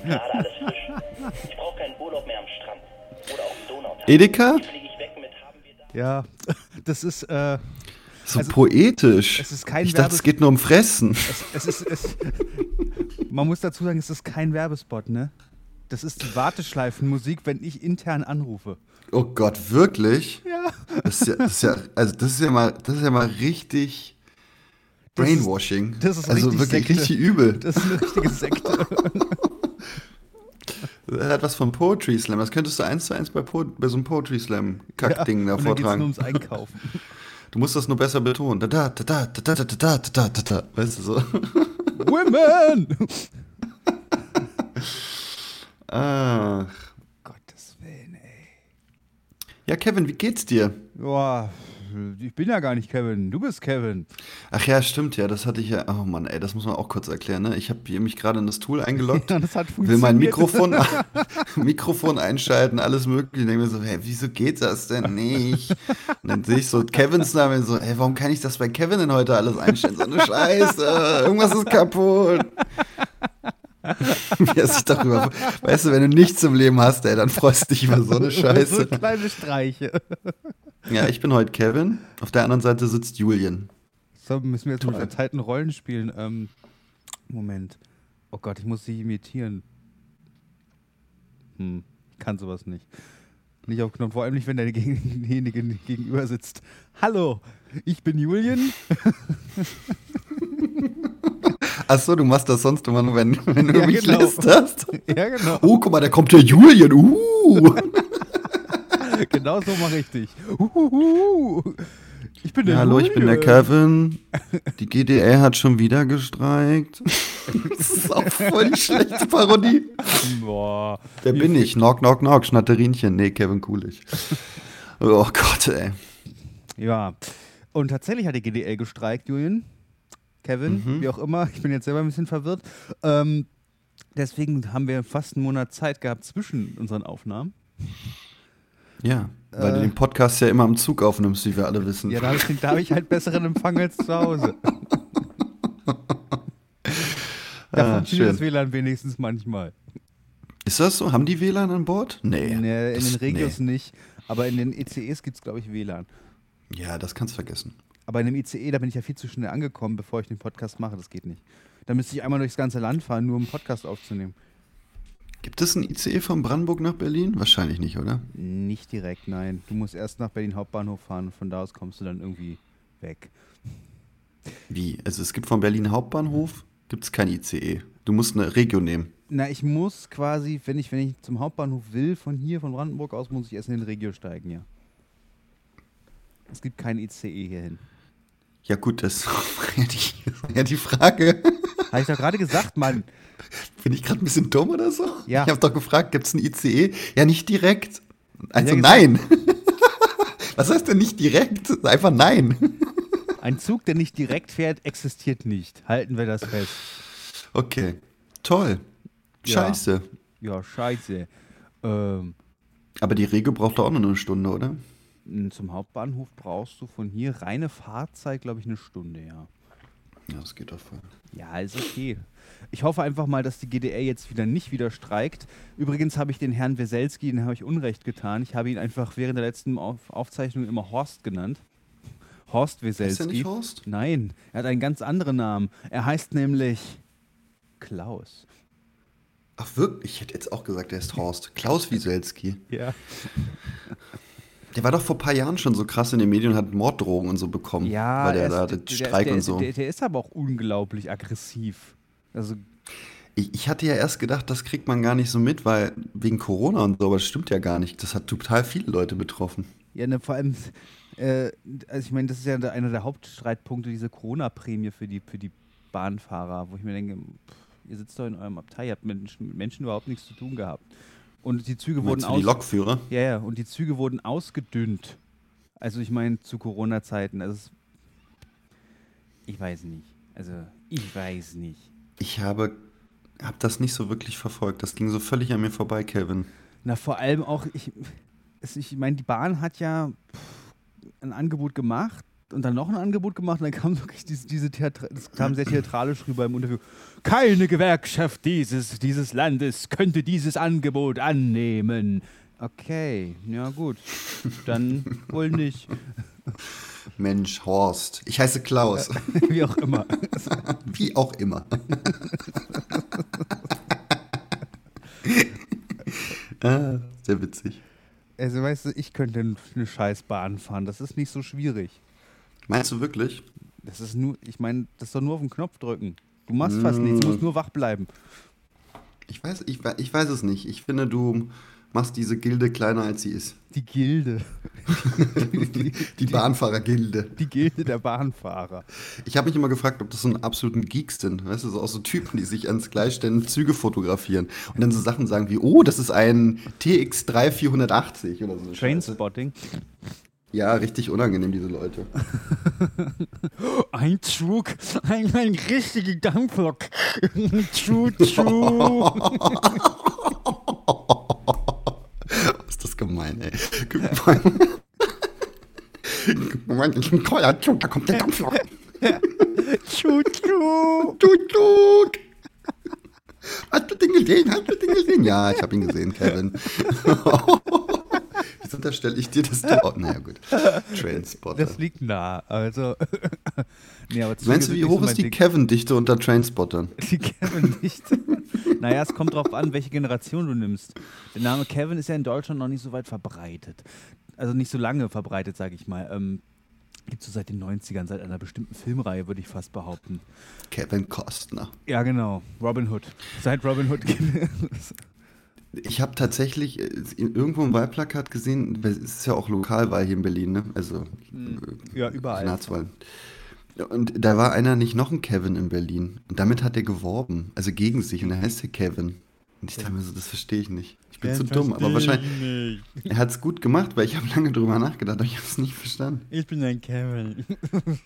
mit haben wir da. Ja, das ist, äh, So Also, poetisch. es ist kein ich dachte, es Werbes- geht nur um Fressen. es, es ist, es, man muss dazu sagen, es ist kein Werbespot, ne? Das ist die Warteschleifenmusik, wenn ich intern anrufe. Oh Gott, wirklich? Ja. Das ist ja, das ist ja, also das ist ja mal, das ist ja mal richtig Das ist- Brainwashing. das ist also wirklich Sekte. richtig übel. Das ist eine richtige Sekte. Er hat was von Poetry Slam. Das könntest du eins zu eins bei, po bei so einem Poetry Slam Kackding da geht's nur vortragen. ums Einkaufen. Du musst das nur besser betonen. Da da da da da da da da da da da. Weißt du so? Women! Ach. Gottes Willen, ey. Ja, Kevin, wie geht's dir? Boah, ich bin ja gar nicht Kevin. Du bist Kevin. Ach ja, stimmt ja. Das hatte ich ja. Oh Mann, ey, das muss man auch kurz erklären. Ne? Ich habe mich gerade in das Tool eingeloggt. Ja, das hat will mein funktioniert. Mikrofon, Mikrofon einschalten, alles mögliche. Ich denke mir so, hey, wieso geht das denn nicht? Und dann sehe ich so Kevins Name so, hey, warum kann ich das bei Kevin denn heute alles einstellen? So eine Scheiße, irgendwas ist kaputt. Wie er sich darüber, weißt du, wenn du nichts im Leben hast, ey, dann freust du dich über so eine So Scheiße. kleine Streiche. Ja, ich bin heute Kevin. Auf der anderen Seite sitzt Julian. So, müssen wir jetzt Toll. mal Zeiten Rollen spielen. Ähm, Moment. Oh Gott, ich muss sie imitieren. Hm, kann sowas nicht. Nicht auf Knopf, vor allem nicht, wenn derjenige gegenüber sitzt. Hallo, ich bin Julian. Ach so, du machst das sonst immer nur, wenn, wenn du Ja, mich genau. lästerst. ja, genau. Oh, guck mal, da kommt der Julian. Uh. Genau so mache ich dich. Uhuhu. Ich bin der Ja, hallo, ich bin der. Kevin. Die GDL hat schon wieder gestreikt. Das ist auch voll die schlechte Parodie. Boah. Der Wie bin ich. Knock, knock, knock. Schnatterinchen. Nee, Kevin Kulich. Oh Gott, ey. Ja. Und tatsächlich hat die GDL gestreikt, Julian. Kevin, Mhm. wie auch immer. Ich bin jetzt selber ein bisschen verwirrt. Ähm, deswegen haben wir fast einen Monat Zeit gehabt zwischen unseren Aufnahmen. Ja, weil du Äh. den Podcast ja immer am Zug aufnimmst, wie wir alle wissen. Ja, da habe ich, hab ich halt besseren Empfang als zu Hause. Da Ah, funktioniert das. WLAN wenigstens manchmal. Ist das so? Haben die WLAN an Bord? Nee. In, der, in Das- den Regios nee. nicht, aber in den ECEs gibt es, glaube ich, WLAN. Ja, das kannst du vergessen. Aber in dem ICE, da bin ich ja viel zu schnell angekommen, bevor ich den Podcast mache. Das geht nicht. Da müsste ich einmal durchs ganze Land fahren, nur um einen Podcast aufzunehmen. Gibt es ein ICE von Brandenburg nach Berlin? Wahrscheinlich nicht, oder? Nicht direkt, nein. Du musst erst nach Berlin Hauptbahnhof fahren und von da aus kommst du dann irgendwie weg. Wie? Also es gibt von Berlin Hauptbahnhof, gibt es kein ICE. Du musst eine Regio nehmen. Na, ich muss quasi, wenn ich, wenn ich zum Hauptbahnhof will, von hier, von Brandenburg aus, muss ich erst in den Regio steigen, ja. Es gibt kein ICE hierhin. Ja gut, das war ja die, das war ja die Frage. Habe ich doch gerade gesagt, Mann. Bin ich gerade ein bisschen dumm oder so? Ja. Ich habe doch gefragt, gibt es ein ICE? Ja, nicht direkt. Also Ja, nein. Was heißt denn nicht direkt? Einfach nein. Ein Zug, der nicht direkt fährt, existiert nicht. Halten wir das fest. Okay, toll. Ja. Scheiße. Ja, scheiße. Ähm, Aber die Regio braucht auch noch eine Stunde, oder? zum Hauptbahnhof brauchst du von hier reine Fahrzeit, glaube ich, eine Stunde, ja. Ja, das geht doch voll. Ja, ist okay. Ich hoffe einfach mal, dass die GDR jetzt wieder nicht wieder streikt. Übrigens habe ich den Herrn Weselski, den habe ich Unrecht getan. Ich habe ihn einfach während der letzten Auf Aufzeichnung immer Horst genannt. Horst Ist der Weselski. nicht Horst? Nein, er hat einen ganz anderen Namen. Er heißt nämlich Klaus. Ach wirklich? Ich hätte jetzt auch gesagt, der ist Horst. Klaus Wieselski. Ja. Der war doch vor ein paar Jahren schon so krass in den Medien und hat Morddrohungen und so bekommen. Ja, Weil der er da ist- der- Streik der, und ist- so. Der, der ist aber auch unglaublich aggressiv. Also, Ich, ich hatte ja erst gedacht, das kriegt man gar nicht so mit, weil wegen Corona und so, aber das stimmt ja gar nicht. Das hat total viele Leute betroffen. ja, ne, vor allem, äh, also ich meine, das ist ja einer der Hauptstreitpunkte, diese Corona-Prämie für die, für die Bahnfahrer, wo ich mir denke, pff, ihr sitzt doch in eurem Abteil, ihr habt mit Menschen, mit Menschen überhaupt nichts zu tun gehabt. Und die Züge Meinst wurden du die aus Lokführer? ja, ja, und die Züge wurden ausgedünnt. Also ich meine zu Corona-Zeiten. Also ich weiß nicht. Also ich weiß nicht. Ich habe, habe das nicht so wirklich verfolgt. Das ging so völlig an mir vorbei, Kevin. Na vor allem auch ich, ich meine die Bahn hat ja ein Angebot gemacht und dann noch ein Angebot gemacht und dann kam wirklich diese, diese Theatra das kam sehr theatralisch rüber im Interview. Keine Gewerkschaft dieses, dieses Landes könnte dieses Angebot annehmen. Okay, ja gut, dann wohl nicht. Mensch, Horst. Ich heiße Klaus. Wie auch immer. Wie auch immer. ah, sehr witzig. Also weißt du, ich könnte eine scheiß Bahn fahren. Das ist nicht so schwierig. Meinst du wirklich? Das ist nur, ich meine, das ist doch nur auf den Knopf drücken. Du machst fast nichts, du musst nur wach bleiben. Ich weiß, ich, ich weiß es nicht. Ich finde, du machst diese Gilde kleiner, als sie ist. Die Gilde. die, Die Bahnfahrergilde. die Gilde der Bahnfahrer. Ich habe mich immer gefragt, ob das so ein absoluten Geeks sind. Weißt du, so auch so Typen, die sich ans Gleisstellen Züge fotografieren und dann so Sachen sagen wie, oh, das ist ein TX3480 oder so. Trainspotting. Ja, richtig unangenehm, diese Leute. Ein Zug, ein, ein richtiger Dampflok. Tschu, tschu. Gemein, ey. Gemein. Moment, ich bin Zug, da kommt der Dampflok. tschu, tschu. Tut, tut. Hast du den gesehen? Hast du den gesehen? Ja, ich habe ihn gesehen, Kevin. Wieso unterstelle ich dir, dass du auch... Naja, gut. Trainspotter. Das liegt nah. Also. nee, aber Meinst du, wie hoch ist die. Kevin-Dichte unter Trainspottern? Die Kevin nicht. Naja, es kommt drauf an, welche Generation du nimmst. Der Name Kevin ist ja in Deutschland noch nicht so weit verbreitet. Also nicht so lange verbreitet, sage ich mal. Ähm, Gibt es so seit den 90ern, seit einer bestimmten Filmreihe, würde ich fast behaupten. Kevin Costner. Ja, genau. Robin Hood. Seit Robin Hood. Ich habe tatsächlich äh, irgendwo ein Wahlplakat gesehen, es ist ja auch Lokalwahl hier in Berlin, ne? Also ja, überall. Senatswahl. Und da war einer nicht noch ein Kevin in Berlin. Und damit hat er geworben, also gegen sich. Und er heißt ja Kevin. Und ich dachte mir so, das verstehe ich nicht. Ich bin zu dumm, aber wahrscheinlich. Er hat es gut gemacht, weil ich habe lange drüber nachgedacht, aber ich habe es nicht verstanden. Ich bin ein Kevin.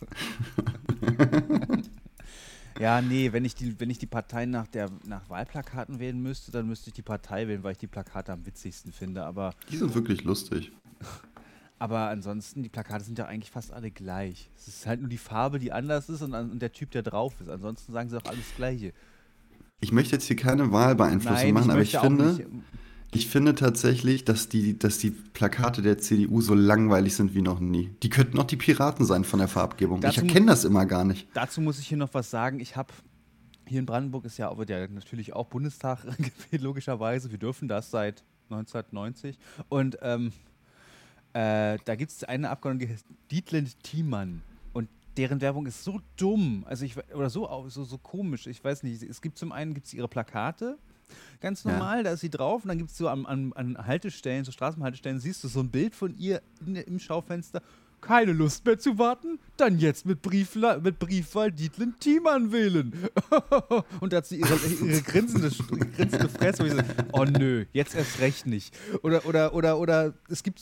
ja, nee, wenn ich die, wenn ich die Partei nach, der, nach Wahlplakaten wählen müsste, dann müsste ich die Partei wählen, weil ich die Plakate am witzigsten finde. Aber, Die sind wirklich lustig. Aber ansonsten, die Plakate sind ja eigentlich fast alle gleich. Es ist halt nur die Farbe, die anders ist und, und der Typ, der drauf ist. Ansonsten sagen sie auch alles Gleiche. Ich möchte jetzt hier keine Wahlbeeinflussung machen, aber ich möchte auch finde, nicht- ich finde tatsächlich, dass die, dass die Plakate der CDU so langweilig sind wie noch nie. Die könnten auch die Piraten sein von der Farbgebung. Dazu ich erkenne das immer gar nicht. Dazu muss ich hier noch was sagen. Ich habe hier in Brandenburg ist ja, wird ja natürlich auch Bundestag gewählt, logischerweise. Wir dürfen das seit 1990. Und ähm, äh, da gibt es eine Abgeordnete, die heißt Dietlind Thiemann. Und deren Werbung ist so dumm, also ich oder so, so, so komisch. Ich weiß nicht. Es gibt zum einen gibt's ihre Plakate. Ganz Ja. normal, da ist sie drauf und dann gibt es so an, an, an Haltestellen, so Straßenhaltestellen, siehst du so ein Bild von ihr in, im Schaufenster. Keine Lust mehr zu warten? Dann jetzt mit, Briefla mit Briefwahl Dietlind Thiemann wählen. und da hat sie ihre, ihre grinsende, grinsende Fresse. wo ich so, oh nö, jetzt erst recht nicht. Oder, oder, oder, oder es gibt,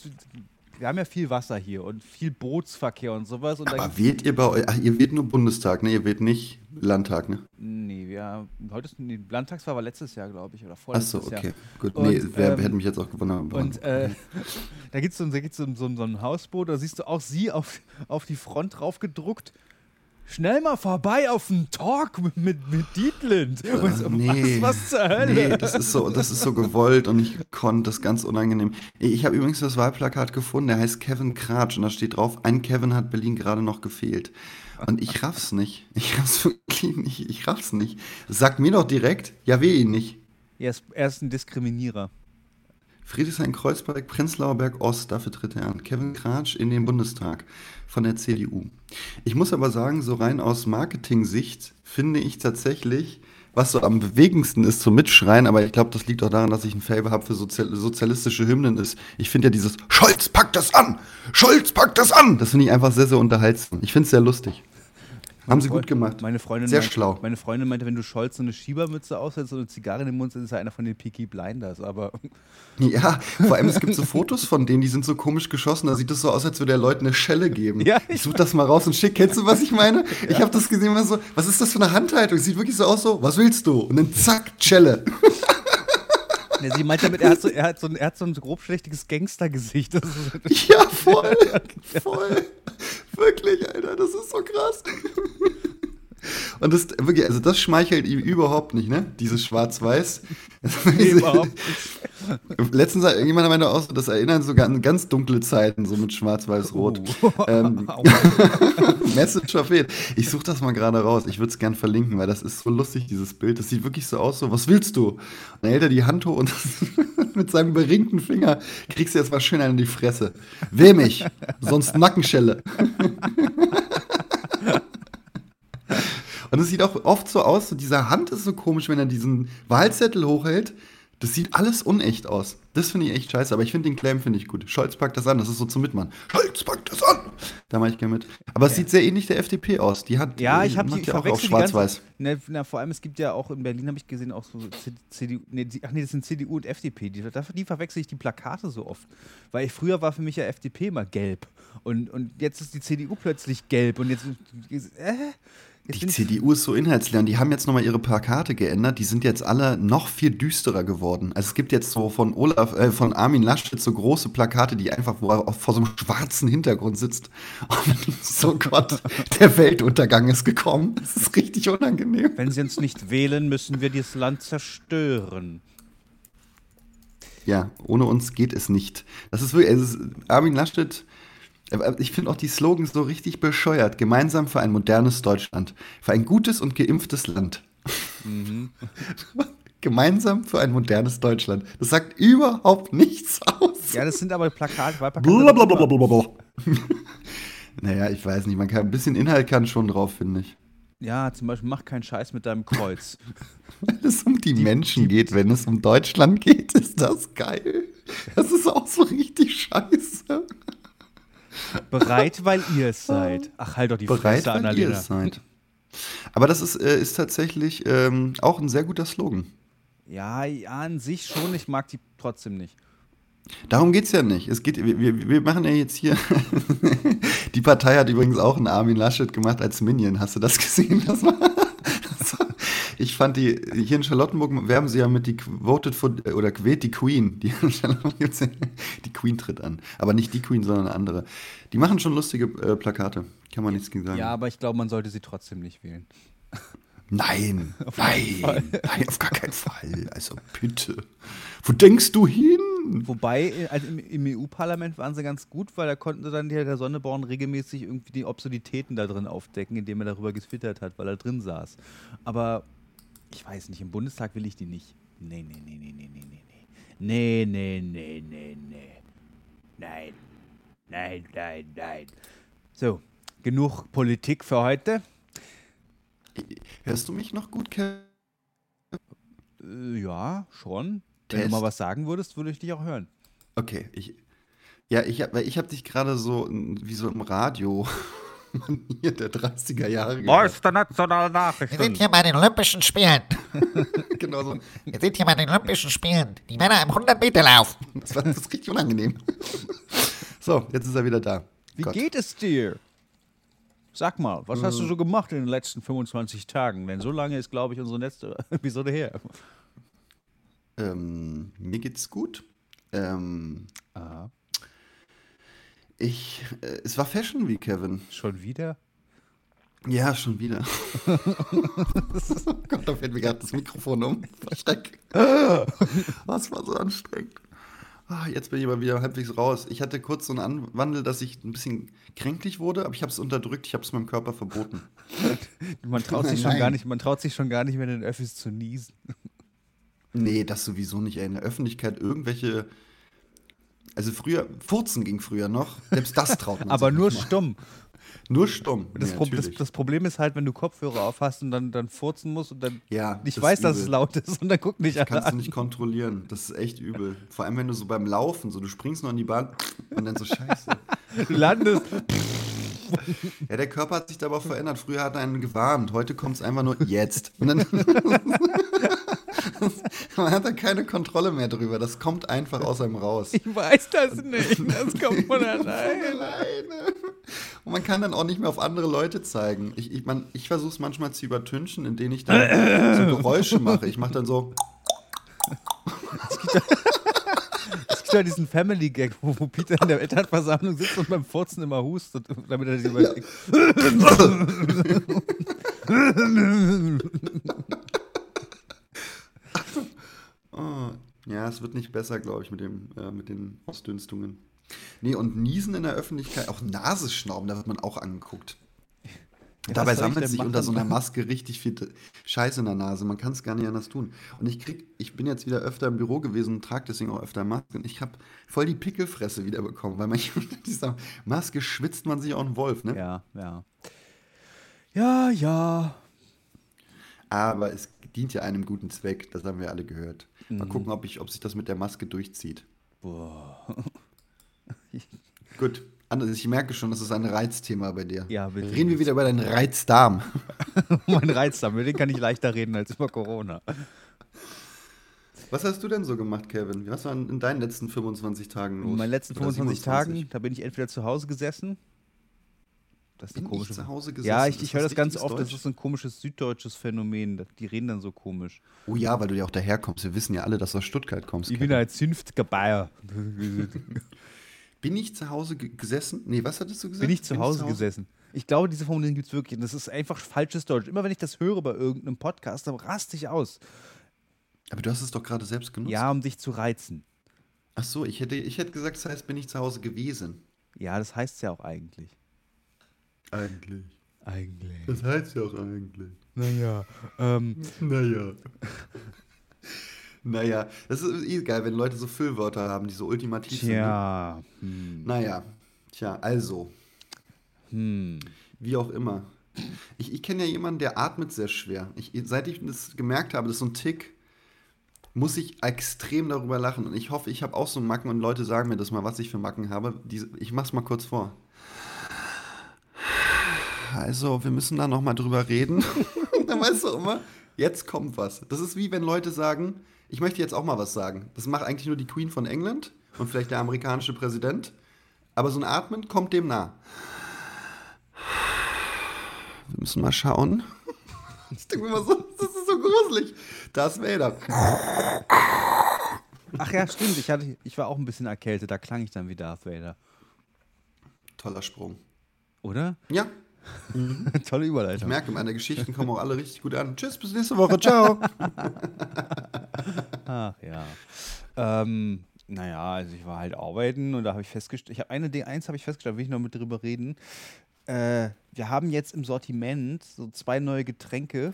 wir haben ja viel Wasser hier und viel Bootsverkehr und sowas. Und Aber wählt ihr bei euch, ach, ihr wählt nur Bundestag, ne? Ihr wählt nicht Landtag, ne? Nee, wir, heute ist, nee, Landtagswahl war letztes Jahr, glaube ich, oder vorletztes Jahr. okay. Gut, Und, nee, wer, ähm, hätte mich jetzt auch gewundert. Und äh, da gibt es so, so, so, so ein Hausboot, da siehst du auch sie auf, auf die Front drauf gedruckt. Schnell mal vorbei auf einen Talk mit, mit, mit Dietlind. Ich so, nee. was, was zur Hölle? Nee, das ist so, das ist so gewollt und ich konnte das ganz unangenehm. Ich habe übrigens das Wahlplakat gefunden, der heißt Kevin Kratsch und da steht drauf, ein Kevin hat Berlin gerade noch gefehlt. Und ich raff's nicht. Ich raff's wirklich nicht. Ich raff's nicht. Sag mir doch direkt, ja, weh ihn nicht. Er ist, er ist ein Diskriminierer. Friedrichshain-Kreuzberg, Prenzlauer Berg Ost, dafür tritt er an. Kevin Kratsch in den Bundestag von der CDU. Ich muss aber sagen, so rein aus Marketing-Sicht finde ich tatsächlich, was so am bewegendsten ist zum Mitschreien, aber ich glaube, das liegt auch daran, dass ich ein Favor habe für Sozial sozialistische Hymnen ist. Ich finde ja dieses Scholz packt das an! Scholz packt das an! Das finde ich einfach sehr, sehr unterhaltsam. Ich finde es sehr lustig. Haben sie Freund- gut gemacht. Meine Freundin Sehr meinte, schlau. Meine Freundin meinte, wenn du Scholz so eine Schiebermütze aufsetzt und eine Zigarre in den Mund, dann ist er einer von den Peaky Blinders. Aber Ja, vor allem es gibt so Fotos von denen, die sind so komisch geschossen. Da sieht es so aus, als würde er Leuten eine Schelle geben. Ja, ich such das mal raus und schick. Kennst du, was ich meine? Ich habe das gesehen, war so, was ist das für eine Handhaltung? Sieht wirklich so aus, so, was willst du? Und dann zack, Schelle. Ja, sie meint damit, er hat so, er hat so, ein, er hat so ein grobschlächtiges Gangstergesicht. Ja, voll. Voll. Wirklich, Alter, das ist so krass. Und das wirklich, also das schmeichelt ihm überhaupt nicht, ne? Dieses Schwarz-Weiß. nee, überhaupt nicht. Letztens hat irgendjemand meinte auch das erinnert sogar an ganz dunkle Zeiten, so mit Schwarz-Weiß-Rot. Oh. Ähm. Message verfehlt. Ich suche das mal gerade raus. Ich würde es gern verlinken, weil das ist so lustig, dieses Bild. Das sieht wirklich so aus, so, was willst du? Und dann hält er die Hand hoch und mit seinem beringten Finger kriegst du jetzt mal schön einen in die Fresse. Weh mich, sonst Nackenschelle. Und es sieht auch oft so aus, so diese Hand ist so komisch, wenn er diesen Wahlzettel hochhält. Das sieht alles unecht aus. Das finde ich echt scheiße, aber ich finde den Claim finde ich gut. Scholz packt das an, das ist so zum Mitmachen. Scholz packt das an! Da mache ich gerne mit. Aber es sieht sehr ähnlich der FDP aus. Die hat, Ja, ich habe die ich ja auch, die ganze- schwarz-weiß. Ne, na, vor allem, es gibt ja auch in Berlin, habe ich gesehen, auch so CDU, nee, die, ach nee, das sind CDU und FDP. Die, die verwechsel ich die Plakate so oft. Weil ich, früher war für mich ja FDP immer gelb. Und, und jetzt ist die CDU plötzlich gelb. Und jetzt, äh, jetzt Die CDU ist so inhaltsleer die haben jetzt nochmal ihre Plakate geändert. Die sind jetzt alle noch viel düsterer geworden. Also es gibt jetzt so von Olaf, äh, von Armin Laschet so große Plakate, die einfach, wo er vor so einem schwarzen Hintergrund sitzt. Und so Gott, der Weltuntergang ist gekommen. Das ist richtig unangenehm. Wenn sie uns nicht wählen, müssen wir dieses Land zerstören. Ja, ohne uns geht es nicht. Das ist wirklich, es ist, Armin Laschet, ich finde auch die Slogans so richtig bescheuert. Gemeinsam für ein modernes Deutschland. Für ein gutes und geimpftes Land. Gemeinsam für ein modernes Deutschland. Das sagt überhaupt nichts aus. Ja, das sind aber Plakate. Blablabla. naja, ich weiß nicht. Man kann ein bisschen Inhalt kann schon drauf, finde ich. Ja, zum Beispiel, mach keinen Scheiß mit deinem Kreuz. Wenn es um die, Menschen geht, wenn es um Deutschland geht, ist das geil. Das ist auch so richtig scheiße. Bereit, weil ihr es seid. Ach, halt doch die bereit, Fresse, weil ihr es seid. Aber das ist, äh, ist tatsächlich ähm, auch ein sehr guter Slogan. Ja, ja, an sich schon. Ich mag die trotzdem nicht. Darum geht es ja nicht. Es geht, wir, wir machen ja jetzt hier. Die Partei hat übrigens auch einen Armin Laschet gemacht als Minion. Hast du das gesehen? Das war, ich fand die, hier in Charlottenburg werben sie ja mit die Voted for, oder Quält die Queen. Die, die Queen tritt an. Aber nicht die Queen, sondern eine andere. Die machen schon lustige äh, Plakate. Kann man nichts gegen sagen. Ja, aber ich glaube, man sollte sie trotzdem nicht wählen. Nein, nein, nein, auf gar keinen Fall. Also bitte. Wo denkst du hin? Wobei, also im, im EU-Parlament waren sie ganz gut, weil da konnten sie dann der, Sonneborn regelmäßig irgendwie die Obsolitäten da drin aufdecken, indem er darüber getwittert hat, weil er drin saß. Aber ich weiß nicht, im Bundestag will ich die nicht. Nee, nee, nee, nee, nee, nee, nee, nee. Nee, nee, nee, nee, nee. Nein. Nein, nein, nein. So, genug Politik für heute. Hörst du mich noch gut, Kevin? Äh, ja, schon. Wenn Test. du mal was sagen würdest, würde ich dich auch hören. Okay, ich. Ja, ich habe ich hab dich gerade so wie so im Radio hier der 30er Jahre der nationale Wir sind hier bei den Olympischen Spielen. Genau so. Wir sind hier bei den Olympischen Spielen. Die Männer im 100-Meter-Lauf. Das war das ist richtig unangenehm. So, jetzt ist er wieder da. Wie Gott. geht es dir? Sag mal, was hast du so gemacht in den letzten 25 Tagen? Denn so lange ist, glaube ich, unsere letzte Episode her. Ähm, mir geht's gut. Ähm, ich, äh, es war Fashion Week, Kevin. Schon wieder? Ja, schon wieder. oh Gott, da fällt mir gerade das Mikrofon um. Schreck. Was war so anstrengend. Ah, jetzt bin ich aber wieder halbwegs raus. Ich hatte kurz so einen Anwandel, dass ich ein bisschen kränklich wurde, aber ich habe es unterdrückt, ich habe es meinem Körper verboten. Man traut, sich Nein. schon gar nicht, man traut sich schon gar nicht mehr in den Öffis zu niesen. Nee, das sowieso nicht. Ey. In der Öffentlichkeit irgendwelche. Also früher, Furzen ging früher noch. Selbst das traut man Aber nur stumm. Nur stumm. Das, Nee, Pro das, das Problem ist halt, wenn du Kopfhörer auf hast und dann, dann furzen musst und dann Ja, nicht das weiß, dass es laut ist und dann guck nicht alle Kannst du an. nicht kontrollieren. Das ist echt übel. Vor allem, wenn du so beim Laufen, so du springst noch in die Bahn und dann so scheiße. Du landest. Ja, der Körper hat sich da aber verändert. Früher hat er einen gewarnt, heute kommt es einfach nur jetzt. Und dann Man hat da keine Kontrolle mehr drüber. Das kommt einfach aus einem raus. Ich weiß das nicht. Das kommt von alleine. Alleine. Und man kann dann auch nicht mehr auf andere Leute zeigen. Ich, ich, man- ich versuche es manchmal zu übertünchen, indem ich dann so Geräusche mache. Ich mache dann so. Es gibt ja diesen Family Gag, wo, wo Peter in der Elternversammlung sitzt und beim Furzen immer hustet, damit er sich überlegt. Oh, ja, es wird nicht besser, glaube ich, mit, dem, äh, mit den Ausdünstungen. Nee, und Niesen in der Öffentlichkeit, auch Nasenschnauben, da wird man auch angeguckt. Dabei soll ich sammelt sich unter so einer Maske richtig viel Scheiße in der Nase. Man kann es gar nicht anders tun. Und ich krieg, ich bin jetzt wieder öfter im Büro gewesen und trage deswegen auch öfter Maske. Und ich habe voll die Pickelfresse wieder bekommen, weil man unter dieser Maske schwitzt man sich auch einen Wolf, ne? Ja, ja. Ja, ja. Aber es dient ja einem guten Zweck, das haben wir alle gehört. Mhm. Mal gucken, ob, ich, ob sich das mit der Maske durchzieht. Boah. Gut, Anders, ich merke schon, das ist ein Reizthema bei dir. Ja, bitte. Reden wir wieder über deinen Reizdarm. mein Reizdarm, über den kann ich leichter reden als über Corona. Was hast du denn so gemacht, Kevin? Was war in in deinen letzten 25 Tagen los? In meinen letzten Oder 25 27? Tagen, da bin ich entweder zu Hause gesessen. Das ist Bin ich komische zu Hause gesessen? Ja, ich, Ist ich höre das das ganz oft, das Deutsch? ist so ein komisches süddeutsches Phänomen. Die reden dann so komisch. Oh ja, weil du ja auch daherkommst. Wir wissen ja alle, dass du aus Stuttgart kommst. Ich Kevin. bin halt zünftiger Bayer. Bin ich zu Hause ge- gesessen? Nee, was hattest du gesagt? Bin ich zu Hause gesessen. Ich glaube, diese Formulierung gibt es wirklich. Das ist einfach falsches Deutsch. Immer wenn ich das höre bei irgendeinem Podcast, dann raste ich aus. Aber du hast es doch gerade selbst genutzt. Ja, um dich zu reizen. Ach so, ich hätte, ich hätte gesagt, das heißt, bin ich zu Hause gewesen. Ja, das heißt ja auch eigentlich. Eigentlich. Eigentlich. Das heißt ja auch eigentlich. Naja. Ähm, Naja. naja, das ist eh geil, wenn Leute so Füllwörter haben, die so ultimativ sind. Ne? tja. Hm. Naja, tja, also, Hm. wie auch immer. Ich, ich kenne ja jemanden, der atmet sehr schwer. Ich, seit ich das gemerkt habe, das ist so ein Tick, muss ich extrem darüber lachen. Und ich hoffe, ich habe auch so Macken und Leute sagen mir das mal, was ich für Macken habe. Die, ich mach's mal kurz vor. Also, wir müssen da nochmal drüber reden. Dann weißt du immer, jetzt kommt was. Das ist wie wenn Leute sagen, ich möchte jetzt auch mal was sagen. Das macht eigentlich nur die Queen von England und vielleicht der amerikanische Präsident. Aber so ein Atmen kommt dem nah. Wir müssen mal schauen. Ich denke mir immer so, das ist so gruselig. Darth Vader. Ach ja, stimmt. Ich, hatte, ich war auch ein bisschen erkältet. Da klang ich dann wie Darth Vader. Toller Sprung. Oder? Ja, Tolle ich Überleitung. merke, meine Geschichten kommen auch alle richtig gut an. Tschüss, bis nächste Woche. Ciao. Ach ja. Ähm, naja, also ich war halt arbeiten und da habe ich festgestellt, ich habe eine Ding, eins habe ich festgestellt, da will ich noch mit drüber reden. Äh, wir haben jetzt im Sortiment so zwei neue Getränke.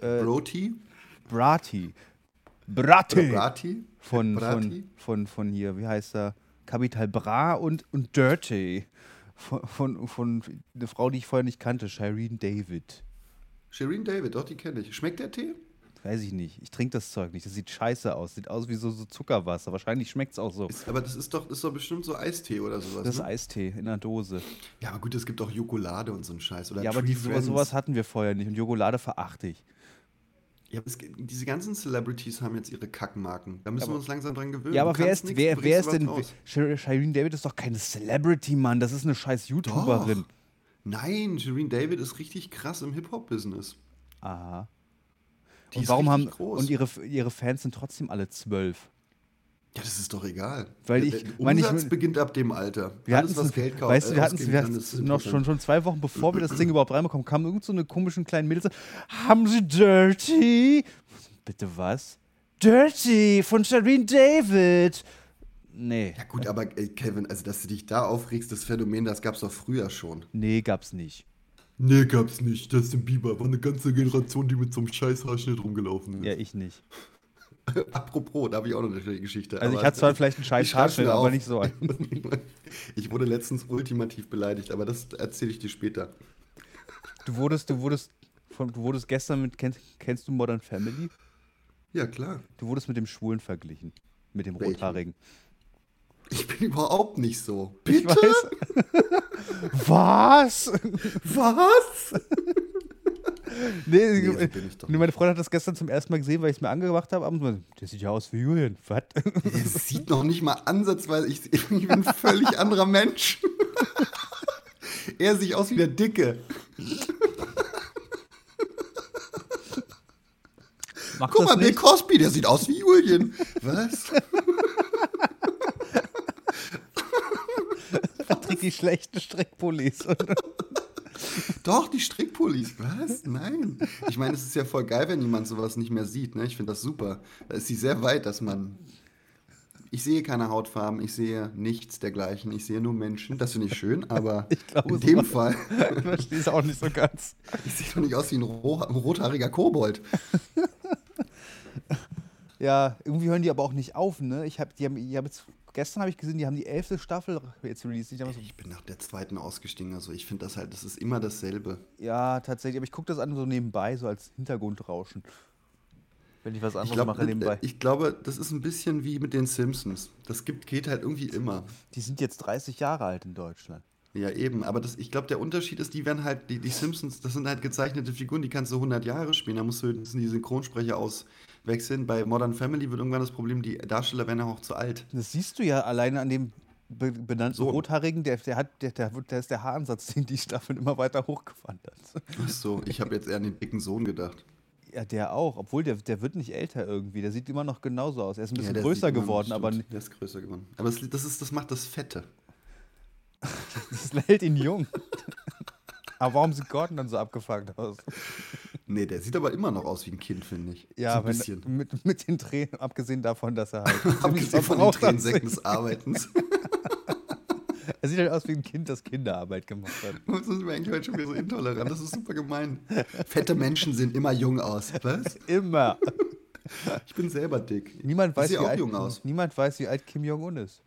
Äh, Broti? Brati. Brati. Brati? Von, von, Brati? von, von hier, wie heißt er? Capital Bra und, und Dirty. Von, von, von eine Frau, die ich vorher nicht kannte, Shireen David. Shireen David, doch, die kenne ich. Schmeckt der Tee? Weiß ich nicht. Ich trinke das Zeug nicht. Das sieht scheiße aus. Sieht aus wie so, so Zuckerwasser. Wahrscheinlich schmeckt es auch so. Ist, aber das ist doch, ist doch bestimmt so Eistee oder sowas. Das ist ne? Eistee in einer Dose. Ja, aber gut, es gibt auch Jokolade und so einen Scheiß. Oder Ja, aber die, sowas hatten wir vorher nicht. Und Jokolade verachte ich. Ja, es, diese ganzen Celebrities haben jetzt ihre Kackmarken. Da müssen Aber- wir uns langsam dran gewöhnen. Ja, aber wer ist, wer, wer ist denn. Shireen David ist doch keine Celebrity, Mann. Das ist eine scheiß YouTuberin. Nein, Shireen David ist richtig krass im Hip-Hop-Business. Aha. Die Und ist warum haben. groß. Und ihre, ihre Fans sind trotzdem alle zwölf. Ja, das ist doch egal. Weil ich- der mein, ich- Umsatz beginnt ab dem Alter. Wir Alles, hatten was Geld kauft. weißt du, wir hatten kann, hatten ist noch schon, schon zwei Wochen, bevor wir das Ding überhaupt reinbekommen, kamen irgend so eine komischen kleinen Mädels. Haben Sie Dirty? Bitte was? Dirty von Shireen David. Nee, Ja gut, aber ey, Kevin, also dass du dich da aufregst, das Phänomen, das gab's doch früher schon. nee, gab's nicht. Nee, gab's nicht. Justin Bieber war eine ganze Generation, die mit so einem scheiß Haarschnitt rumgelaufen ist. Ja, ich nicht. Apropos, da habe ich auch noch eine Geschichte. Also ich hatte zwar vielleicht einen scheiß Ich mir aber nicht so ein. Ich wurde letztens ultimativ beleidigt, aber das erzähle ich dir später. Du wurdest, du wurdest, von, du wurdest gestern mit, kennst, kennst du Modern Family? Ja, klar. Du wurdest mit dem Schwulen verglichen. Mit dem Welchen? Rothaarigen. Ich bin überhaupt nicht so. Ich Bitte? weiß. Was? Was? Nee, so bin ich doch nee, meine Freundin hat das gestern zum ersten Mal gesehen, weil ich es mir angemacht habe. abends. Der sieht ja aus wie Julian. Was? Es sieht noch nicht mal ansatzweise. Ich, ich bin ein völlig anderer Mensch. er sieht aus wie der Dicke. Macht Guck mal, Bill nicht? Cosby, der sieht aus wie Julian. Was? Er trägt die schlechten Strickpullis. Doch, die Strickpullis. Was? Nein. Ich meine, es ist ja voll geil, wenn jemand sowas nicht mehr sieht. Ne? Ich finde das super. Da ist sie sehr weit, dass man. Ich sehe keine Hautfarben, ich sehe nichts dergleichen. Ich sehe nur Menschen. Das finde ich schön, aber Ich glaube, in dem Fall, ich verstehe es auch nicht so ganz. ich sehe doch nicht aus wie ein rothaariger Kobold. Ja, irgendwie hören die aber auch nicht auf, ne? Ich habe, die haben, ich hab jetzt, gestern habe ich gesehen, die haben die elfte Staffel jetzt released. Ich so, Ich bin nach der zweiten ausgestiegen. Also ich finde das halt, das ist immer dasselbe. ja, tatsächlich, aber ich gucke das an so nebenbei, so als Hintergrundrauschen. Wenn ich was anderes Ich, glaub, mache nebenbei. ich glaube, das ist ein bisschen wie mit den Simpsons. Das gibt, geht halt irgendwie immer. Die sind jetzt 30 Jahre alt in Deutschland. Ja, eben. Aber das, ich glaube, der Unterschied ist, die werden halt, die, die Simpsons, das sind halt gezeichnete Figuren, die kannst du 100 Jahre spielen. Da musst du die Synchronsprecher auswechseln. Bei Modern Family wird irgendwann das Problem, die Darsteller werden ja auch zu alt. Das siehst du ja alleine an dem be benannten So. Rothaarigen, der, der, hat, der, der, der ist der Haaransatz, den die Staffeln immer weiter hochgewandert. Ach so, ich habe jetzt eher an den dicken Sohn gedacht. Ja, der auch, obwohl der, der wird nicht älter irgendwie. Der sieht immer noch genauso aus. Er ist ein bisschen Ja, größer geworden, aber Der ist größer geworden. Aber das, das, ist, das macht das Fette. das hält ihn jung. aber warum sieht Gordon dann so abgefuckt aus? Nee, der sieht aber immer noch aus wie ein Kind, finde ich. Ja, so ein wenn, bisschen. mit, mit den Tränen, abgesehen davon, dass er halt. Abgesehen von den Tränensäcken des Arbeitens. Er sieht halt aus wie ein Kind, das Kinderarbeit gemacht hat. Das ist mir eigentlich heute schon wieder so intolerant. Das ist super gemein. Fette Menschen sehen immer jung aus. Was? Immer. Ich bin selber dick. Niemand weiß, wie auch alt, jung aus. niemand weiß, wie alt Kim Jong-un ist.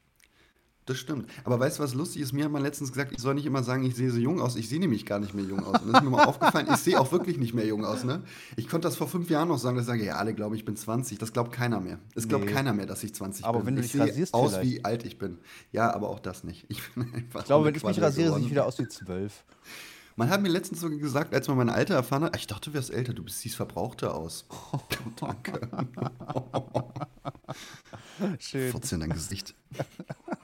Das stimmt. Aber weißt du, was lustig ist? Mir hat man letztens gesagt, ich soll nicht immer sagen, ich sehe so jung aus. Ich sehe nämlich gar nicht mehr jung aus. Und das ist mir mal aufgefallen, ich sehe auch wirklich nicht mehr jung aus. Ne? Ich konnte das vor fünf Jahren noch sagen, dass ich sage, ja, alle glauben, ich bin 20. Das glaubt keiner mehr. Es glaubt Nee. keiner mehr, dass ich 20 Aber bin. wenn du ich dich sehe rasierst aus, vielleicht. wie alt ich bin. Ja, aber auch das nicht. Ich bin einfach Ich glaube, wenn ich mich rasiere, sehe ich geworden. wieder aus wie zwölf. Man hat mir letztens sogar gesagt, als man mein Alter erfahren hat, ich dachte, du wärst älter, du bist, siehst verbrauchter aus. Danke. Schön. 14 dein Gesicht.